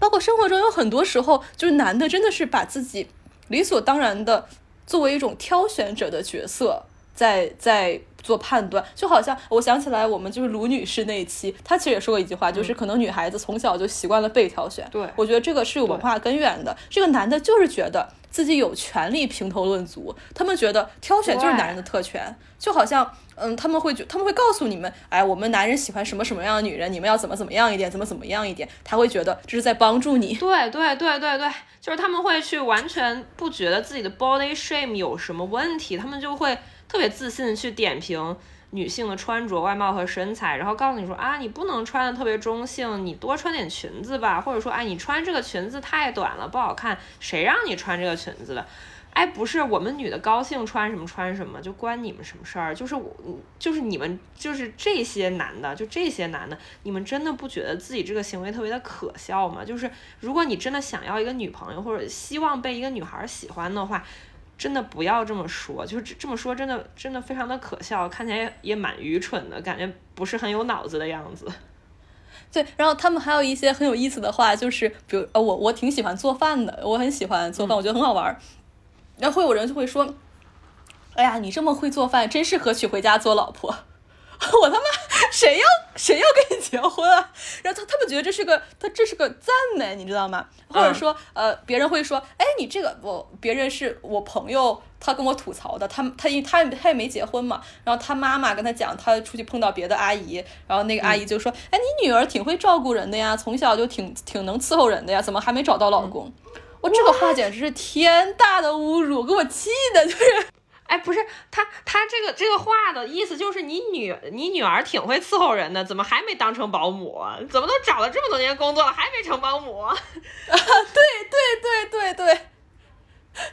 包括生活中有很多时候，就是男的真的是把自己理所当然的作为一种挑选者的角色，在在做判断。就好像我想起来，我们就是卢女士那一期，她其实也说过一句话，就是可能女孩子从小就习惯了被挑选。对，我觉得这个是有文化根源的。这个男的就是觉得自己有权利评头论足，他们觉得挑选就是男人的特权，就好像。嗯，他们会觉，他们会告诉你们，哎，我们男人喜欢什么什么样的女人，你们要怎么怎么样一点，怎么怎么样一点，他会觉得这是在帮助你。对对对对对，就是他们会去完全不觉得自己的 body shame 有什么问题，他们就会特别自信去点评女性的穿着、外貌和身材，然后告诉你说啊，你不能穿的特别中性，你多穿点裙子吧，或者说，哎，你穿这个裙子太短了，不好看，谁让你穿这个裙子的？哎，不是我们女的高兴穿什么穿什么，就关你们什么事儿？就是我，就是你们，就是这些男的，就这些男的，你们真的不觉得自己这个行为特别的可笑吗？就是如果你真的想要一个女朋友，或者希望被一个女孩喜欢的话，真的不要这么说，就是这么说，真的真的非常的可笑，看起来也蛮愚蠢的，感觉不是很有脑子的样子。对，然后他们还有一些很有意思的话，就是比如呃，我我挺喜欢做饭的，我很喜欢做饭，我觉得很好玩。然后会有人就会说：“哎呀，你这么会做饭，真适合娶回家做老婆。” 我他妈 谁要谁要跟你结婚啊？然后他他们觉得这是个他这是个赞美，你知道吗？或者说呃，别人会说：“哎，你这个我别人是我朋友，他跟我吐槽的，他他因他他也没结婚嘛。然后他妈妈跟他讲，他出去碰到别的阿姨，然后那个阿姨就说：‘哎，你女儿挺会照顾人的呀，从小就挺挺能伺候人的呀，怎么还没找到老公？’”我这个话简直是天大的侮辱，给我气的，就是，哎，不是他，他这个这个话的意思就是你女你女儿挺会伺候人的，怎么还没当成保姆？怎么都找了这么多年工作了，还没成保姆？啊，对对对对对。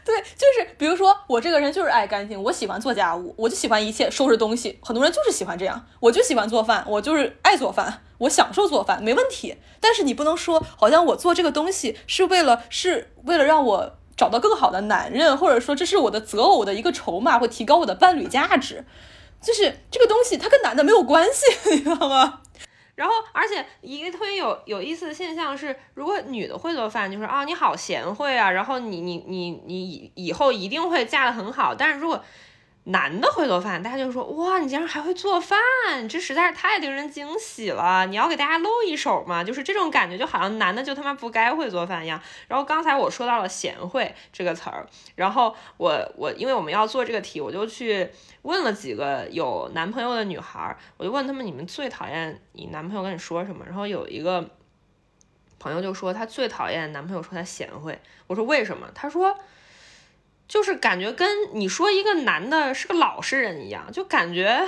对，就是比如说我这个人就是爱干净，我喜欢做家务，我就喜欢一切收拾东西。很多人就是喜欢这样，我就喜欢做饭，我就是爱做饭，我享受做饭，没问题。但是你不能说，好像我做这个东西是为了是为了让我找到更好的男人，或者说这是我的择偶的一个筹码，会提高我的伴侣价值。就是这个东西，它跟男的没有关系，你知道吗？然后，而且一个特别有有意思的现象是，如果女的会做饭，就是啊，你好贤惠啊，然后你你你你以以后一定会嫁得很好。但是如果男的会做饭，大家就说哇，你竟然还会做饭，这实在是太令人惊喜了！你要给大家露一手嘛，就是这种感觉，就好像男的就他妈不该会做饭一样。然后刚才我说到了贤惠这个词儿，然后我我因为我们要做这个题，我就去问了几个有男朋友的女孩，我就问他们你们最讨厌你男朋友跟你说什么？然后有一个朋友就说他最讨厌男朋友说他贤惠，我说为什么？他说。就是感觉跟你说一个男的是个老实人一样，就感觉，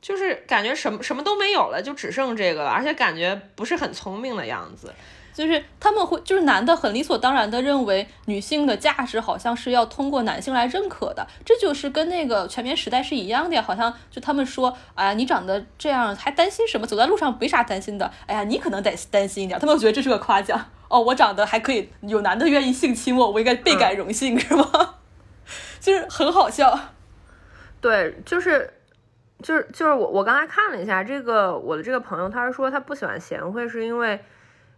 就是感觉什么什么都没有了，就只剩这个了，而且感觉不是很聪明的样子。就是他们会，就是男的很理所当然的认为女性的价值好像是要通过男性来认可的，这就是跟那个全棉时代是一样的。好像就他们说，哎呀，你长得这样还担心什么？走在路上没啥担心的。哎呀，你可能得担心一点。他们觉得这是个夸奖。哦，我长得还可以，有男的愿意性侵我，我应该倍感荣幸，是吗？就是很好笑。对，就是。就是就是我我刚才看了一下这个我的这个朋友，他是说他不喜欢贤惠，是因为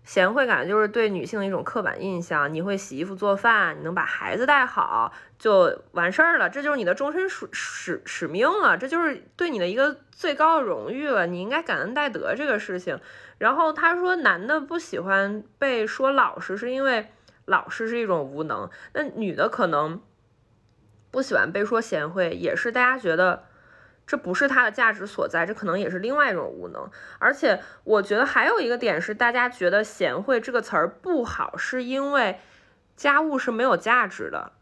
贤惠感就是对女性的一种刻板印象。你会洗衣服做饭，你能把孩子带好就完事儿了，这就是你的终身使使使命了，这就是对你的一个最高的荣誉了。你应该感恩戴德这个事情。然后他说男的不喜欢被说老实，是因为老实是一种无能。那女的可能不喜欢被说贤惠，也是大家觉得。这不是它的价值所在，这可能也是另外一种无能。而且我觉得还有一个点是，大家觉得“贤惠”这个词儿不好，是因为家务是没有价值的。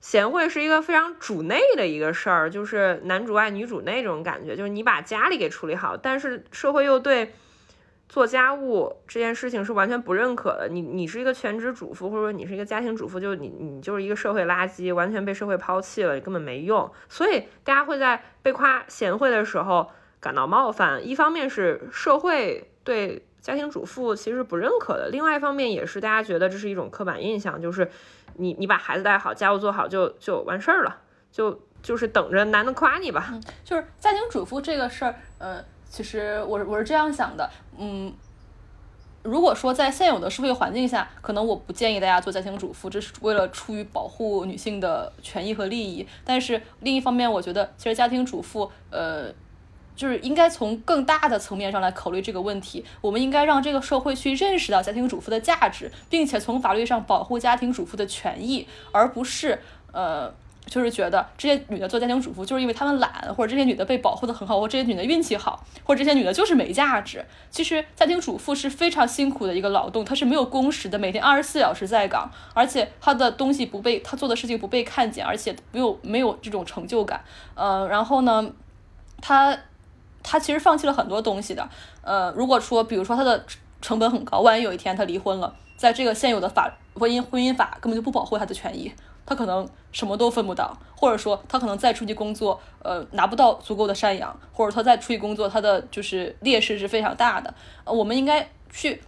贤惠是一个非常主内的一个事儿，就是男主外女主内这种感觉，就是你把家里给处理好。但是社会又对。做家务这件事情是完全不认可的。你你是一个全职主妇，或者说你是一个家庭主妇，就你你就是一个社会垃圾，完全被社会抛弃了，你根本没用。所以大家会在被夸贤惠的时候感到冒犯。一方面是社会对家庭主妇其实不认可的，另外一方面也是大家觉得这是一种刻板印象，就是你你把孩子带好，家务做好就就完事儿了，就就是等着男的夸你吧。就是家庭主妇这个事儿，呃。其实我我是这样想的，嗯，如果说在现有的社会环境下，可能我不建议大家做家庭主妇，这是为了出于保护女性的权益和利益。但是另一方面，我觉得其实家庭主妇，呃，就是应该从更大的层面上来考虑这个问题。我们应该让这个社会去认识到家庭主妇的价值，并且从法律上保护家庭主妇的权益，而不是呃。就是觉得这些女的做家庭主妇，就是因为她们懒，或者这些女的被保护的很好，或这些女的运气好，或者这些女的就是没价值。其实家庭主妇是非常辛苦的一个劳动，她是没有工时的，每天二十四小时在岗，而且她的东西不被她做的事情不被看见，而且没有没有这种成就感。呃，然后呢，她她其实放弃了很多东西的。呃，如果说比如说她的成本很高，万一有一天她离婚了，在这个现有的法婚姻婚姻法根本就不保护她的权益。他可能什么都分不到，或者说他可能再出去工作，呃，拿不到足够的赡养，或者他再出去工作，他的就是劣势是非常大的。呃，我们应该去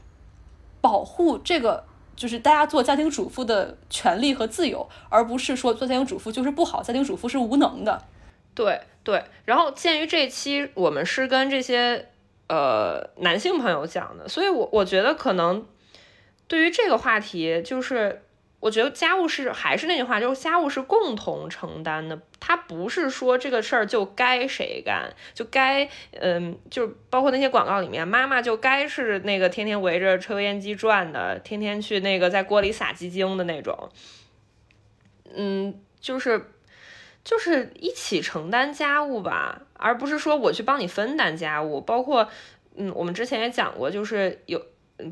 保护这个，就是大家做家庭主妇的权利和自由，而不是说做家庭主妇就是不好，家庭主妇是无能的。对对。然后鉴于这期我们是跟这些呃男性朋友讲的，所以我我觉得可能对于这个话题就是。我觉得家务事还是那句话，就是家务是共同承担的，它不是说这个事儿就该谁干，就该嗯，就包括那些广告里面，妈妈就该是那个天天围着抽油烟机转的，天天去那个在锅里撒鸡精的那种，嗯，就是就是一起承担家务吧，而不是说我去帮你分担家务，包括嗯，我们之前也讲过，就是有。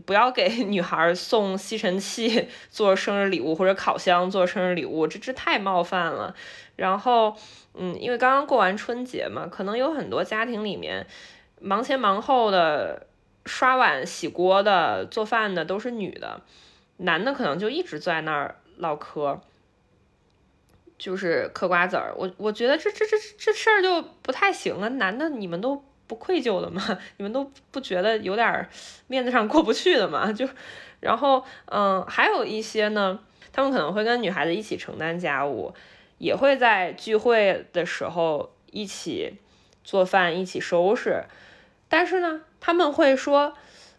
不要给女孩送吸尘器做生日礼物，或者烤箱做生日礼物，这这太冒犯了。然后，嗯，因为刚刚过完春节嘛，可能有很多家庭里面忙前忙后的刷碗、洗锅的、做饭的都是女的，男的可能就一直在那儿唠嗑，就是嗑瓜子儿。我我觉得这这这这事儿就不太行了。男的，你们都。不愧疚的吗？你们都不觉得有点面子上过不去的吗？就，然后，嗯，还有一些呢，他们可能会跟女孩子一起承担家务，也会在聚会的时候一起做饭、一起收拾。但是呢，他们会说。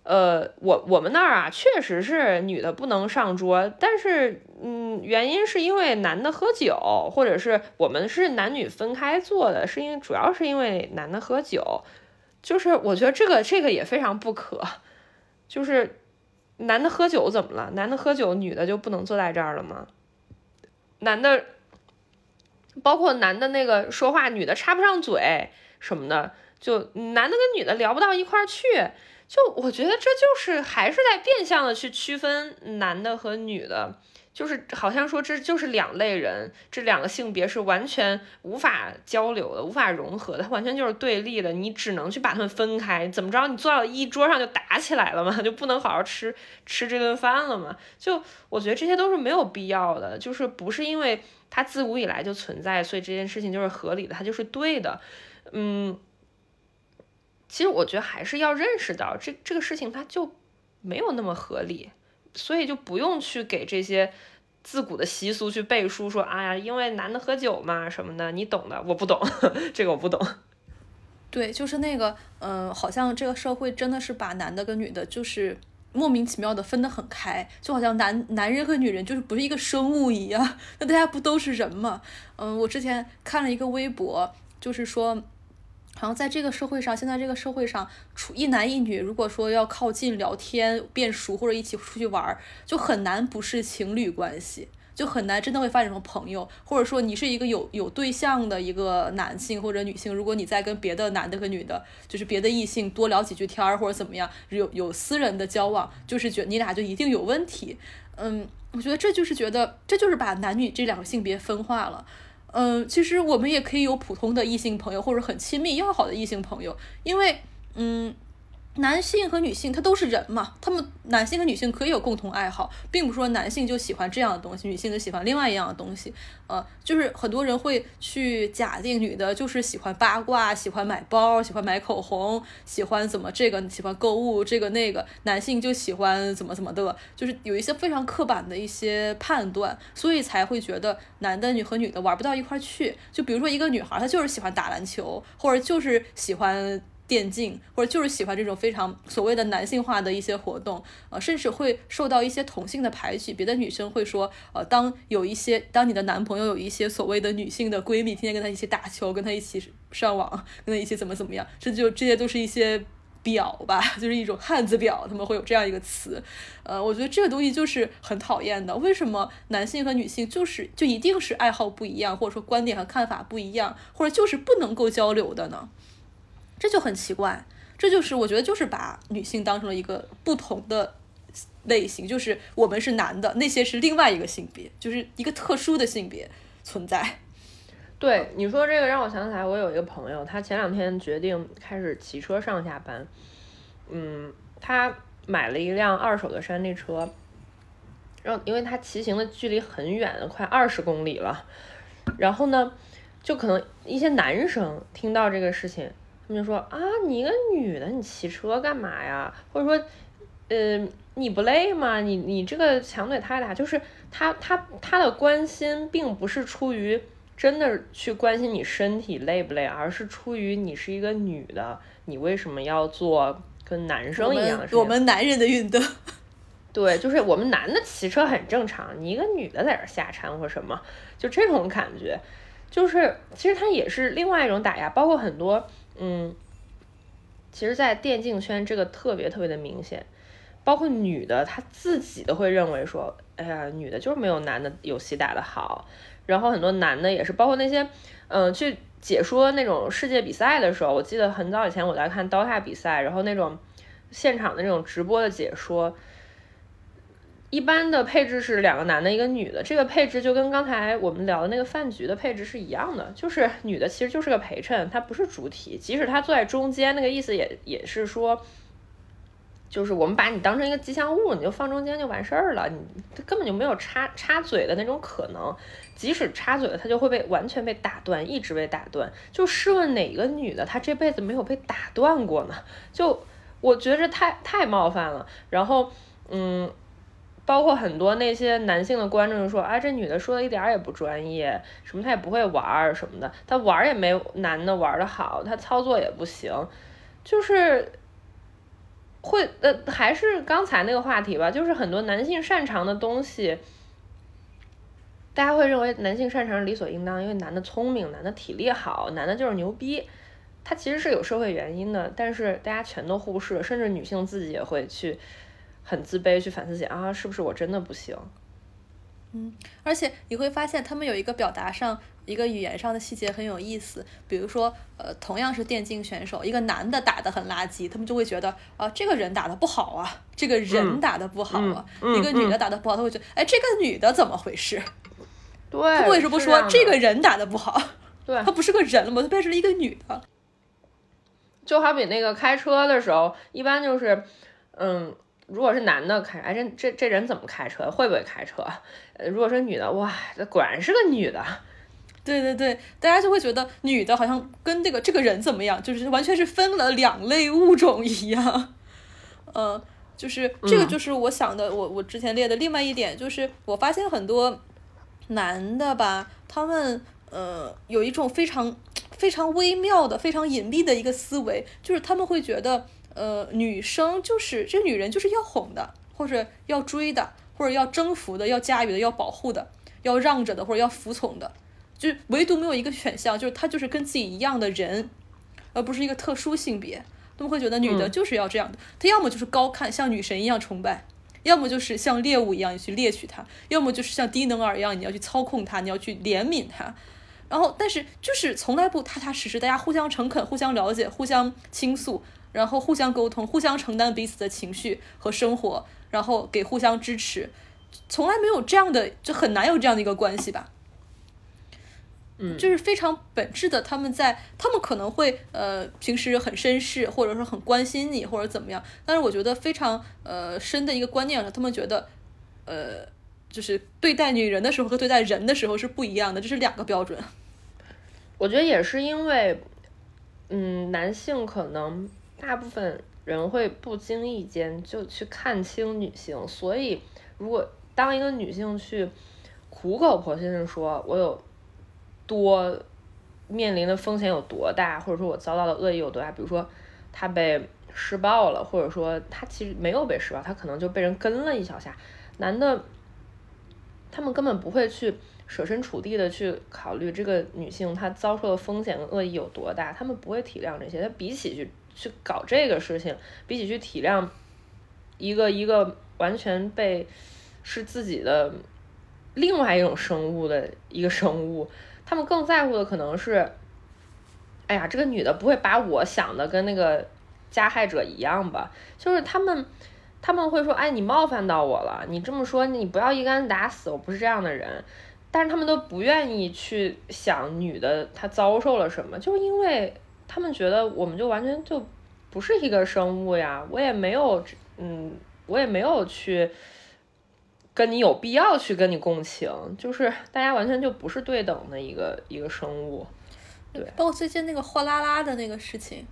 呃，我我们那儿啊，确实是女的不能上桌，但是，嗯，原因是因为男的喝酒，或者是我们是男女分开做的，是因为主要是因为男的喝酒，就是我觉得这个这个也非常不可，就是男的喝酒怎么了？男的喝酒，女的就不能坐在这儿了吗？男的，包括男的那个说话，女的插不上嘴什么的，就男的跟女的聊不到一块儿去。就我觉得这就是还是在变相的去区分男的和女的，就是好像说这就是两类人，这两个性别是完全无法交流的，无法融合的，它完全就是对立的。你只能去把他们分开，怎么着？你坐到一桌上就打起来了嘛？就不能好好吃吃这顿饭了吗？就我觉得这些都是没有必要的，就是不是因为它自古以来就存在，所以这件事情就是合理的，它就是对的。嗯，其实我觉得还是要认识到这这个事情它就没有那么合理。所以就不用去给这些自古的习俗去背书，说哎呀，因为男的喝酒嘛什么的，你懂的，我不懂，这个我不懂。对，就是那个，嗯，好像这个社会真的是把男的跟女的，就是莫名其妙的分得很开，就好像男男人和女人就是不是一个生物一样，那大家不都是人吗？嗯，我之前看了一个微博，就是说。好像在这个社会上，现在这个社会上，处一男一女，如果说要靠近聊天变熟，或者一起出去玩，就很难不是情侣关系，就很难真的会发展成朋友。或者说你是一个有有对象的一个男性或者女性，如果你在跟别的男的和女的，就是别的异性多聊几句天儿或者怎么样，有有私人的交往，就是觉你俩就一定有问题。嗯，我觉得这就是觉得这就是把男女这两个性别分化了。嗯，其实我们也可以有普通的异性朋友，或者很亲密要好的异性朋友，因为，嗯。男性和女性他都是人嘛，他们男性和女性可以有共同爱好，并不是说男性就喜欢这样的东西，女性就喜欢另外一样的东西。呃，就是很多人会去假定女的就是喜欢八卦，喜欢买包，喜欢买口红，喜欢怎么这个，喜欢购物这个那个，男性就喜欢怎么怎么的，就是有一些非常刻板的一些判断，所以才会觉得男的女和女的玩不到一块去。就比如说一个女孩，她就是喜欢打篮球，或者就是喜欢。电竞或者就是喜欢这种非常所谓的男性化的一些活动，呃，甚至会受到一些同性的排挤。别的女生会说，呃，当有一些当你的男朋友有一些所谓的女性的闺蜜，天天跟他一起打球，跟他一起上网，跟他一起怎么怎么样，这就这些都是一些婊吧，就是一种汉子婊，他们会有这样一个词。呃，我觉得这个东西就是很讨厌的。为什么男性和女性就是就一定是爱好不一样，或者说观点和看法不一样，或者就是不能够交流的呢？这就很奇怪，这就是我觉得就是把女性当成了一个不同的类型，就是我们是男的，那些是另外一个性别，就是一个特殊的性别存在。对你说这个让我想起来，我有一个朋友，他前两天决定开始骑车上下班，嗯，他买了一辆二手的山地车，然后因为他骑行的距离很远，快二十公里了，然后呢，就可能一些男生听到这个事情。他们就说啊，你一个女的，你骑车干嘛呀？或者说，呃，你不累吗？你你这个强腿太大，就是他他他的关心并不是出于真的去关心你身体累不累，而是出于你是一个女的，你为什么要做跟男生一样的事情？我们男人的运动，对，就是我们男的骑车很正常，你一个女的在这瞎掺和什么？就这种感觉，就是其实它也是另外一种打压，包括很多。嗯，其实，在电竞圈这个特别特别的明显，包括女的，她自己都会认为说，哎呀，女的就是没有男的游戏打得好。然后很多男的也是，包括那些，嗯，去解说那种世界比赛的时候，我记得很早以前我在看刀塔比赛，然后那种现场的那种直播的解说。一般的配置是两个男的，一个女的。这个配置就跟刚才我们聊的那个饭局的配置是一样的，就是女的其实就是个陪衬，她不是主体。即使她坐在中间，那个意思也也是说，就是我们把你当成一个吉祥物，你就放中间就完事儿了，你根本就没有插插嘴的那种可能。即使插嘴了，她就会被完全被打断，一直被打断。就试问哪个女的，她这辈子没有被打断过呢？就我觉得这太太冒犯了。然后，嗯。包括很多那些男性的观众就说：“啊，这女的说的一点儿也不专业，什么她也不会玩儿什么的，她玩儿也没男的玩的好，她操作也不行，就是会呃，还是刚才那个话题吧，就是很多男性擅长的东西，大家会认为男性擅长理所应当，因为男的聪明，男的体力好，男的就是牛逼，他其实是有社会原因的，但是大家全都忽视，甚至女性自己也会去。”很自卑，去反思自己啊，是不是我真的不行？嗯，而且你会发现他们有一个表达上一个语言上的细节很有意思，比如说，呃，同样是电竞选手，一个男的打得很垃圾，他们就会觉得啊，这个人打得不好啊，这个人打得不好啊；一个女的打得不好，他会觉得，哎，这个女的怎么回事？对，他为什么不说这个人打得不好？对，他不是个人了吗？他变成了一个女的。就好比那个开车的时候，一般就是，嗯。如果是男的开，哎，这这这人怎么开车？会不会开车？呃，如果是女的，哇，这果然是个女的。对对对，大家就会觉得女的好像跟这个这个人怎么样，就是完全是分了两类物种一样。呃，就是这个就是我想的，我我之前列的另外一点就是，我发现很多男的吧，他们呃有一种非常非常微妙的、非常隐蔽的一个思维，就是他们会觉得。呃，女生就是这女人就是要哄的，或者要追的，或者要征服的，要驾驭的，要保护的，要让着的，或者要服从的，就唯独没有一个选项，就是她就是跟自己一样的人，而不是一个特殊性别。他们会觉得女的就是要这样的，她要么就是高看，像女神一样崇拜，要么就是像猎物一样你去猎取她，要么就是像低能儿一样你要去操控她，你要去怜悯她。然后，但是就是从来不踏踏实实，大家互相诚恳，互相了解，互相倾诉。然后互相沟通，互相承担彼此的情绪和生活，然后给互相支持，从来没有这样的，就很难有这样的一个关系吧。嗯，就是非常本质的，他们在，他们可能会呃平时很绅士，或者说很关心你，或者怎么样。但是我觉得非常呃深的一个观念上，他们觉得呃就是对待女人的时候和对待人的时候是不一样的，这是两个标准。我觉得也是因为，嗯，男性可能。大部分人会不经意间就去看清女性，所以如果当一个女性去苦口婆心的说我有多面临的风险有多大，或者说我遭到的恶意有多大，比如说她被施暴了，或者说她其实没有被施暴，她可能就被人跟了一小下，男的他们根本不会去设身处地的去考虑这个女性她遭受的风险跟恶意有多大，他们不会体谅这些，他比起去。去搞这个事情，比起去体谅一个一个完全被是自己的另外一种生物的一个生物，他们更在乎的可能是，哎呀，这个女的不会把我想的跟那个加害者一样吧？就是他们他们会说，哎，你冒犯到我了，你这么说，你不要一竿子打死，我不是这样的人。但是他们都不愿意去想女的她遭受了什么，就因为。他们觉得我们就完全就不是一个生物呀，我也没有，嗯，我也没有去跟你有必要去跟你共情，就是大家完全就不是对等的一个一个生物，对。包括最近那个货拉拉的那个事情，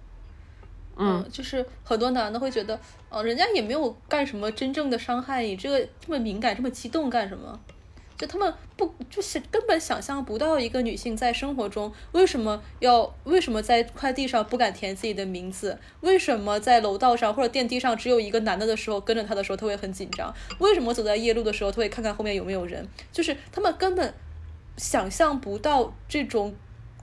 嗯，就是很多男的会觉得，哦，人家也没有干什么真正的伤害你，这个这么敏感，这么激动干什么？就他们不就是根本想象不到一个女性在生活中为什么要为什么在快递上不敢填自己的名字？为什么在楼道上或者电梯上只有一个男的的时候跟着他的时候他会很紧张？为什么走在夜路的时候他会看看后面有没有人？就是他们根本想象不到这种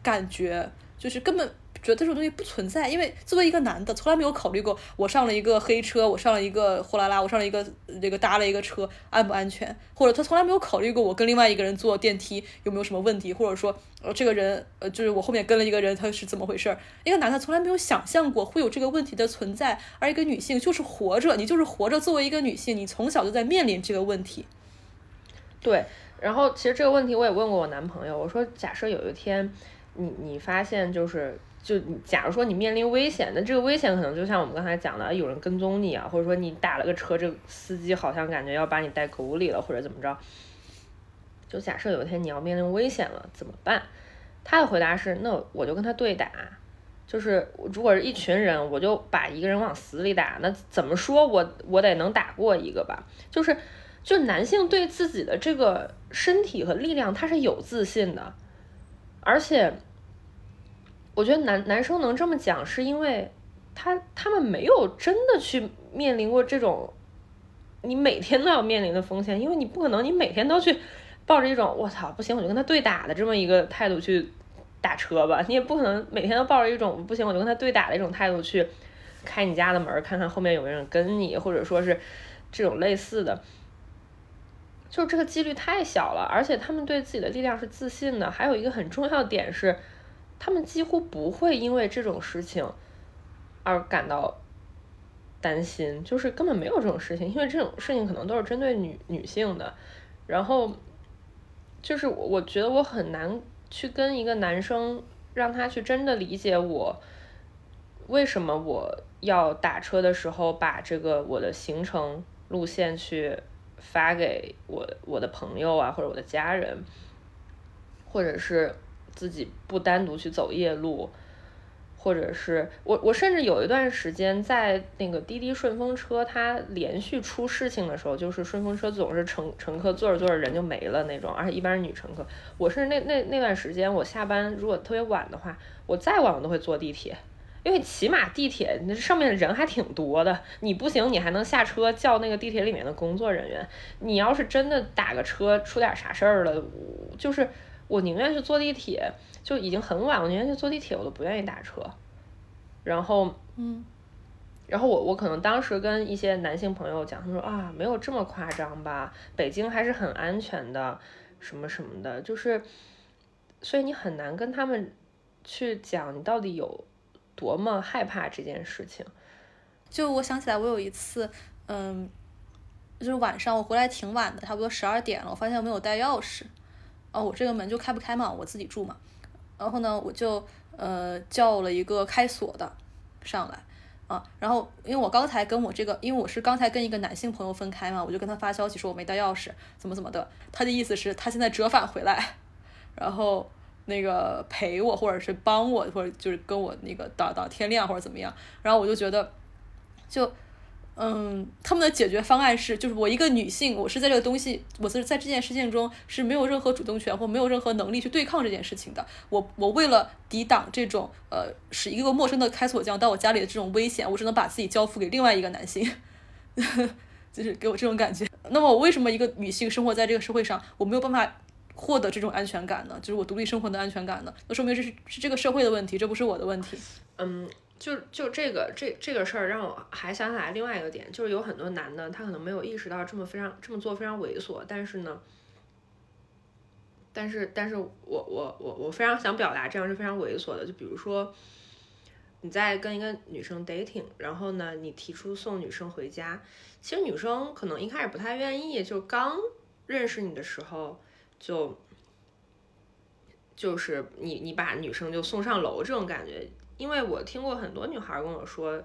感觉，就是根本。觉得这种东西不存在，因为作为一个男的，从来没有考虑过我上了一个黑车，我上了一个货拉拉，我上了一个这个搭了一个车安不安全，或者他从来没有考虑过我跟另外一个人坐电梯有没有什么问题，或者说呃这个人呃就是我后面跟了一个人他是怎么回事儿？一个男的从来没有想象过会有这个问题的存在，而一个女性就是活着，你就是活着，作为一个女性，你从小就在面临这个问题。对，然后其实这个问题我也问过我男朋友，我说假设有一天你你发现就是。就假如说你面临危险，那这个危险可能就像我们刚才讲的，有人跟踪你啊，或者说你打了个车，这个司机好像感觉要把你带沟里了，或者怎么着。就假设有一天你要面临危险了，怎么办？他的回答是：那我就跟他对打。就是如果是一群人，我就把一个人往死里打。那怎么说我我得能打过一个吧？就是，就男性对自己的这个身体和力量他是有自信的，而且。我觉得男男生能这么讲，是因为他他们没有真的去面临过这种你每天都要面临的风险，因为你不可能你每天都去抱着一种我操不行我就跟他对打的这么一个态度去打车吧，你也不可能每天都抱着一种不行我就跟他对打的一种态度去开你家的门看看后面有没有人跟你，或者说是这种类似的。就是这个几率太小了，而且他们对自己的力量是自信的。还有一个很重要的点是，他们几乎不会因为这种事情而感到担心，就是根本没有这种事情，因为这种事情可能都是针对女女性的。然后，就是我觉得我很难去跟一个男生让他去真的理解我为什么我要打车的时候把这个我的行程路线去。发给我我的朋友啊，或者我的家人，或者是自己不单独去走夜路，或者是我我甚至有一段时间在那个滴滴顺风车，它连续出事情的时候，就是顺风车总是乘乘客坐着坐着人就没了那种，而且一般是女乘客。我是那那那段时间，我下班如果特别晚的话，我再晚我都会坐地铁。因为起码地铁那上面人还挺多的，你不行，你还能下车叫那个地铁里面的工作人员。你要是真的打个车出点啥事儿了，就是我宁愿去坐地铁，就已经很晚，我宁愿去坐地铁，我都不愿意打车。然后，嗯，然后我我可能当时跟一些男性朋友讲，他说啊，没有这么夸张吧，北京还是很安全的，什么什么的，就是，所以你很难跟他们去讲你到底有。多么害怕这件事情！就我想起来，我有一次，嗯，就是晚上我回来挺晚的，差不多十二点了，我发现我没有带钥匙，哦，我这个门就开不开嘛，我自己住嘛，然后呢，我就呃叫了一个开锁的上来，啊，然后因为我刚才跟我这个，因为我是刚才跟一个男性朋友分开嘛，我就跟他发消息说我没带钥匙，怎么怎么的，他的意思是他现在折返回来，然后。那个陪我，或者是帮我，或者就是跟我那个到到天亮或者怎么样，然后我就觉得，就嗯，他们的解决方案是，就是我一个女性，我是在这个东西，我是在这件事情中是没有任何主动权或没有任何能力去对抗这件事情的。我我为了抵挡这种呃，使一个陌生的开锁匠到我家里的这种危险，我只能把自己交付给另外一个男性，就是给我这种感觉。那么我为什么一个女性生活在这个社会上，我没有办法？获得这种安全感呢，就是我独立生活的安全感呢，那说明这是是这个社会的问题，这不是我的问题。嗯，就就这个这这个事儿，让我还想起来另外一个点，就是有很多男的，他可能没有意识到这么非常这么做非常猥琐，但是呢，但是但是我我我我非常想表达这样是非常猥琐的，就比如说你在跟一个女生 dating，然后呢，你提出送女生回家，其实女生可能一开始不太愿意，就刚认识你的时候。就就是你你把女生就送上楼这种感觉，因为我听过很多女孩跟我说，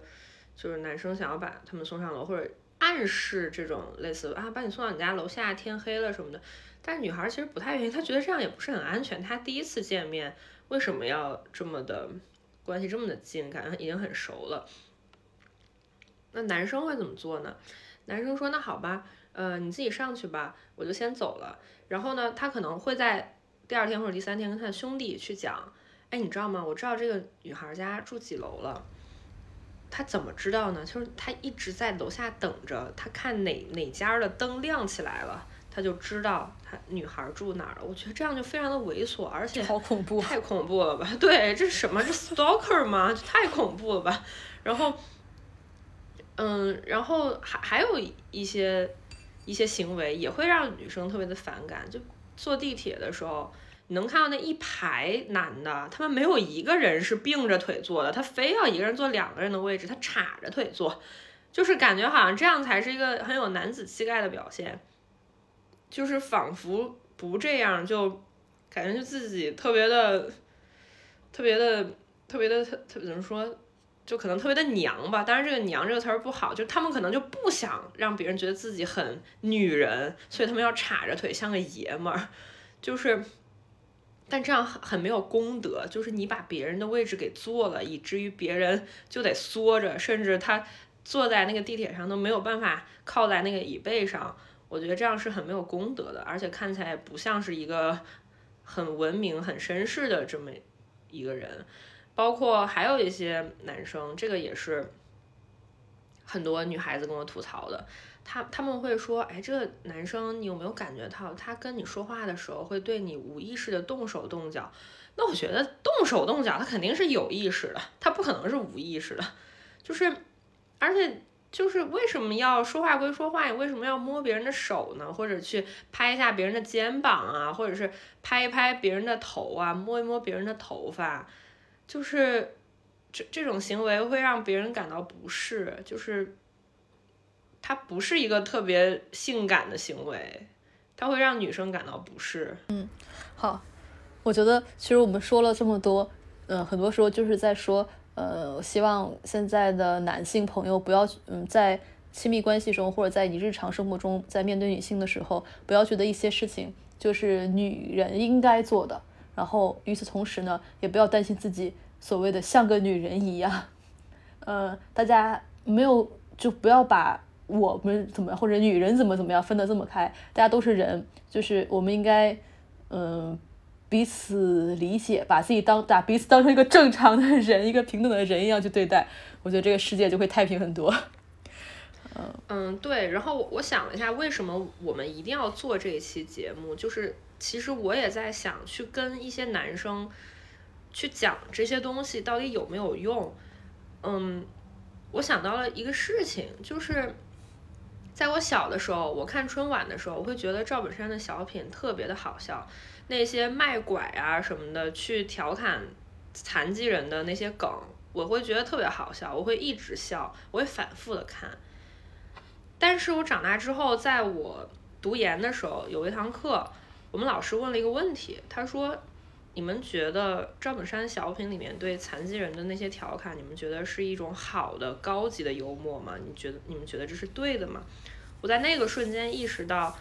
就是男生想要把他们送上楼，或者暗示这种类似啊，把你送到你家楼下，天黑了什么的。但是女孩其实不太愿意，她觉得这样也不是很安全。她第一次见面为什么要这么的关系这么的近，感觉已经很熟了。那男生会怎么做呢？男生说那好吧，呃，你自己上去吧，我就先走了。然后呢，他可能会在第二天或者第三天跟他的兄弟去讲，哎，你知道吗？我知道这个女孩家住几楼了。她怎么知道呢？就是她一直在楼下等着，她看哪哪家的灯亮起来了，她就知道她女孩住哪儿了。我觉得这样就非常的猥琐，而且好恐怖，太恐怖了吧？对，这是什么？这 stalker 吗？太恐怖了吧？然后，嗯，然后还还有一些。一些行为也会让女生特别的反感。就坐地铁的时候，你能看到那一排男的，他们没有一个人是并着腿坐的，他非要一个人坐两个人的位置，他叉着腿坐，就是感觉好像这样才是一个很有男子气概的表现。就是仿佛不这样，就感觉就自己特别的、特别的、特别的、特特怎么说？就可能特别的娘吧，当然这个“娘”这个词儿不好，就他们可能就不想让别人觉得自己很女人，所以他们要叉着腿像个爷们儿，就是，但这样很没有功德，就是你把别人的位置给坐了，以至于别人就得缩着，甚至他坐在那个地铁上都没有办法靠在那个椅背上，我觉得这样是很没有功德的，而且看起来不像是一个很文明、很绅士的这么一个人。包括还有一些男生，这个也是很多女孩子跟我吐槽的。他他们会说：“哎，这个男生你有没有感觉到，他跟你说话的时候会对你无意识的动手动脚？”那我觉得动手动脚，他肯定是有意识的，他不可能是无意识的。就是，而且就是为什么要说话归说话，你为什么要摸别人的手呢？或者去拍一下别人的肩膀啊，或者是拍一拍别人的头啊，摸一摸别人的头发，就是这这种行为会让别人感到不适，就是它不是一个特别性感的行为，它会让女生感到不适。嗯，好，我觉得其实我们说了这么多，嗯，很多时候就是在说。呃，希望现在的男性朋友不要，嗯，在亲密关系中或者在你日常生活中，在面对女性的时候，不要觉得一些事情就是女人应该做的。然后与此同时呢，也不要担心自己所谓的像个女人一样。呃，大家没有就不要把我们怎么或者女人怎么怎么样分得这么开。大家都是人，就是我们应该，嗯。彼此理解，把自己当把彼此当成一个正常的人，一个平等的人一样去对待，我觉得这个世界就会太平很多。嗯 嗯，对。然后我想了一下，为什么我们一定要做这一期节目？就是其实我也在想，去跟一些男生去讲这些东西到底有没有用。嗯，我想到了一个事情，就是在我小的时候，我看春晚的时候，我会觉得赵本山的小品特别的好笑。那些卖拐啊什么的，去调侃残疾人的那些梗，我会觉得特别好笑，我会一直笑，我会反复的看。但是我长大之后，在我读研的时候，有一堂课，我们老师问了一个问题，他说：“你们觉得赵本山小品里面对残疾人的那些调侃，你们觉得是一种好的、高级的幽默吗？你觉得你们觉得这是对的吗？”我在那个瞬间意识到。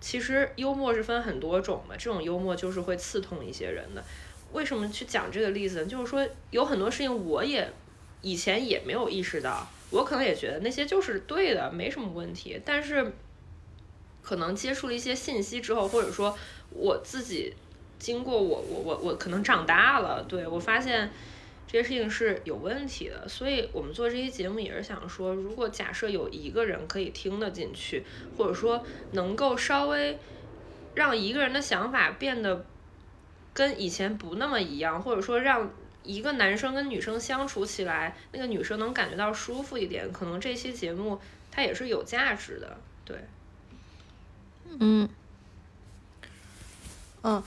其实幽默是分很多种的，这种幽默就是会刺痛一些人的。为什么去讲这个例子呢？就是说有很多事情我也以前也没有意识到，我可能也觉得那些就是对的，没什么问题。但是可能接触了一些信息之后，或者说我自己经过我我我我可能长大了，对我发现。这些事情是有问题的，所以我们做这期节目也是想说，如果假设有一个人可以听得进去，或者说能够稍微让一个人的想法变得跟以前不那么一样，或者说让一个男生跟女生相处起来，那个女生能感觉到舒服一点，可能这期节目它也是有价值的。对，嗯，嗯。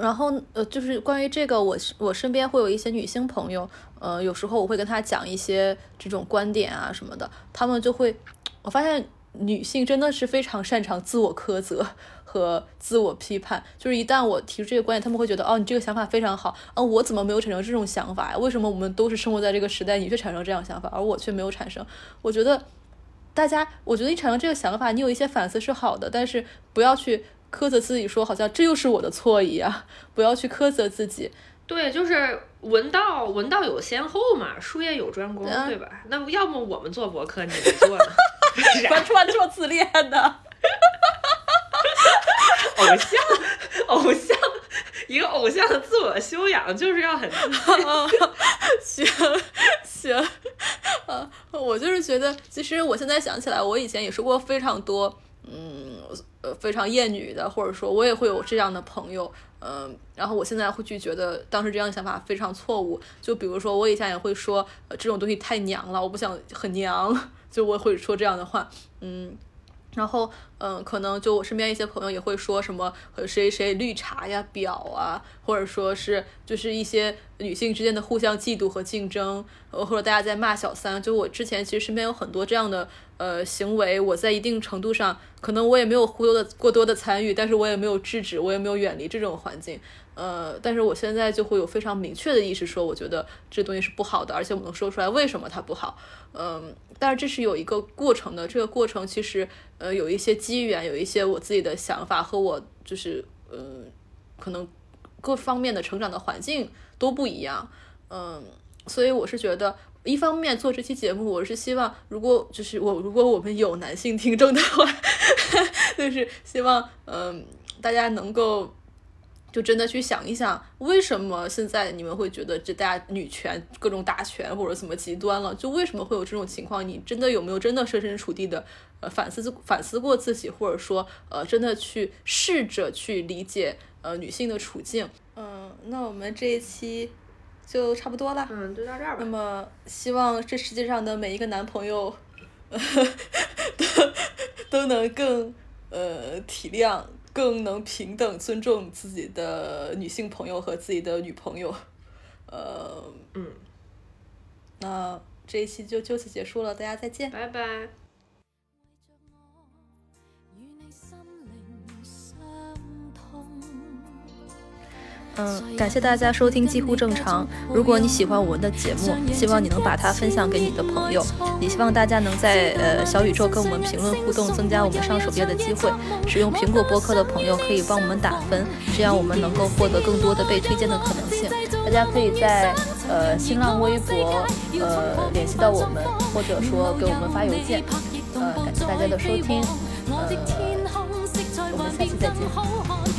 然后呃，就是关于这个，我我身边会有一些女性朋友，呃，有时候我会跟她讲一些这种观点啊什么的，她们就会，我发现女性真的是非常擅长自我苛责和自我批判，就是一旦我提出这个观点，她们会觉得哦，你这个想法非常好，啊，我怎么没有产生这种想法呀？为什么我们都是生活在这个时代，你却产生这样想法，而我却没有产生？我觉得大家，我觉得你产生这个想法，你有一些反思是好的，但是不要去。苛责自己说，好像这又是我的错一样，不要去苛责自己。对，就是文道文道有先后嘛，术业有专攻，对吧？那要么我们做博客，你们做呢？完全做自恋的，偶像，偶像，一个偶像的自我修养就是要很行行，啊，我就是觉得，其实我现在想起来，我以前也说过非常多，嗯。呃，非常厌女的，或者说我也会有这样的朋友，嗯，然后我现在会去觉得当时这样的想法非常错误。就比如说，我以前也会说，这种东西太娘了，我不想很娘，就我会说这样的话，嗯。然后，嗯，可能就我身边一些朋友也会说什么和谁谁绿茶呀、婊啊，或者说是就是一些女性之间的互相嫉妒和竞争，呃，或者大家在骂小三。就我之前其实身边有很多这样的呃行为，我在一定程度上可能我也没有过多的过多的参与，但是我也没有制止，我也没有远离这种环境。呃，但是我现在就会有非常明确的意识，说我觉得这东西是不好的，而且我能说出来为什么它不好。嗯，但是这是有一个过程的，这个过程其实呃有一些机缘，有一些我自己的想法和我就是嗯可能各方面的成长的环境都不一样。嗯，所以我是觉得，一方面做这期节目，我是希望如果就是我如果我们有男性听众的话，就是希望嗯大家能够。就真的去想一想，为什么现在你们会觉得这大家女权各种打拳或者怎么极端了？就为什么会有这种情况？你真的有没有真的设身处地的呃反思反思过自己，或者说呃真的去试着去理解呃女性的处境？嗯，那我们这一期就差不多了。嗯，就到这儿吧。那么希望这世界上的每一个男朋友 都都能更呃体谅，更能平等尊重自己的女性朋友和自己的女朋友。呃，嗯，那这一期就就此结束了，大家再见，拜拜。嗯，感谢大家收听几乎正常。如果你喜欢我们的节目，希望你能把它分享给你的朋友。也希望大家能在呃小宇宙跟我们评论互动，增加我们上首页的机会。使用苹果播客的朋友可以帮我们打分，这样我们能够获得更多的被推荐的可能性。大家可以在呃新浪微博呃联系到我们，或者说给我们发邮件。呃，感谢大家的收听，呃，我们下期再见。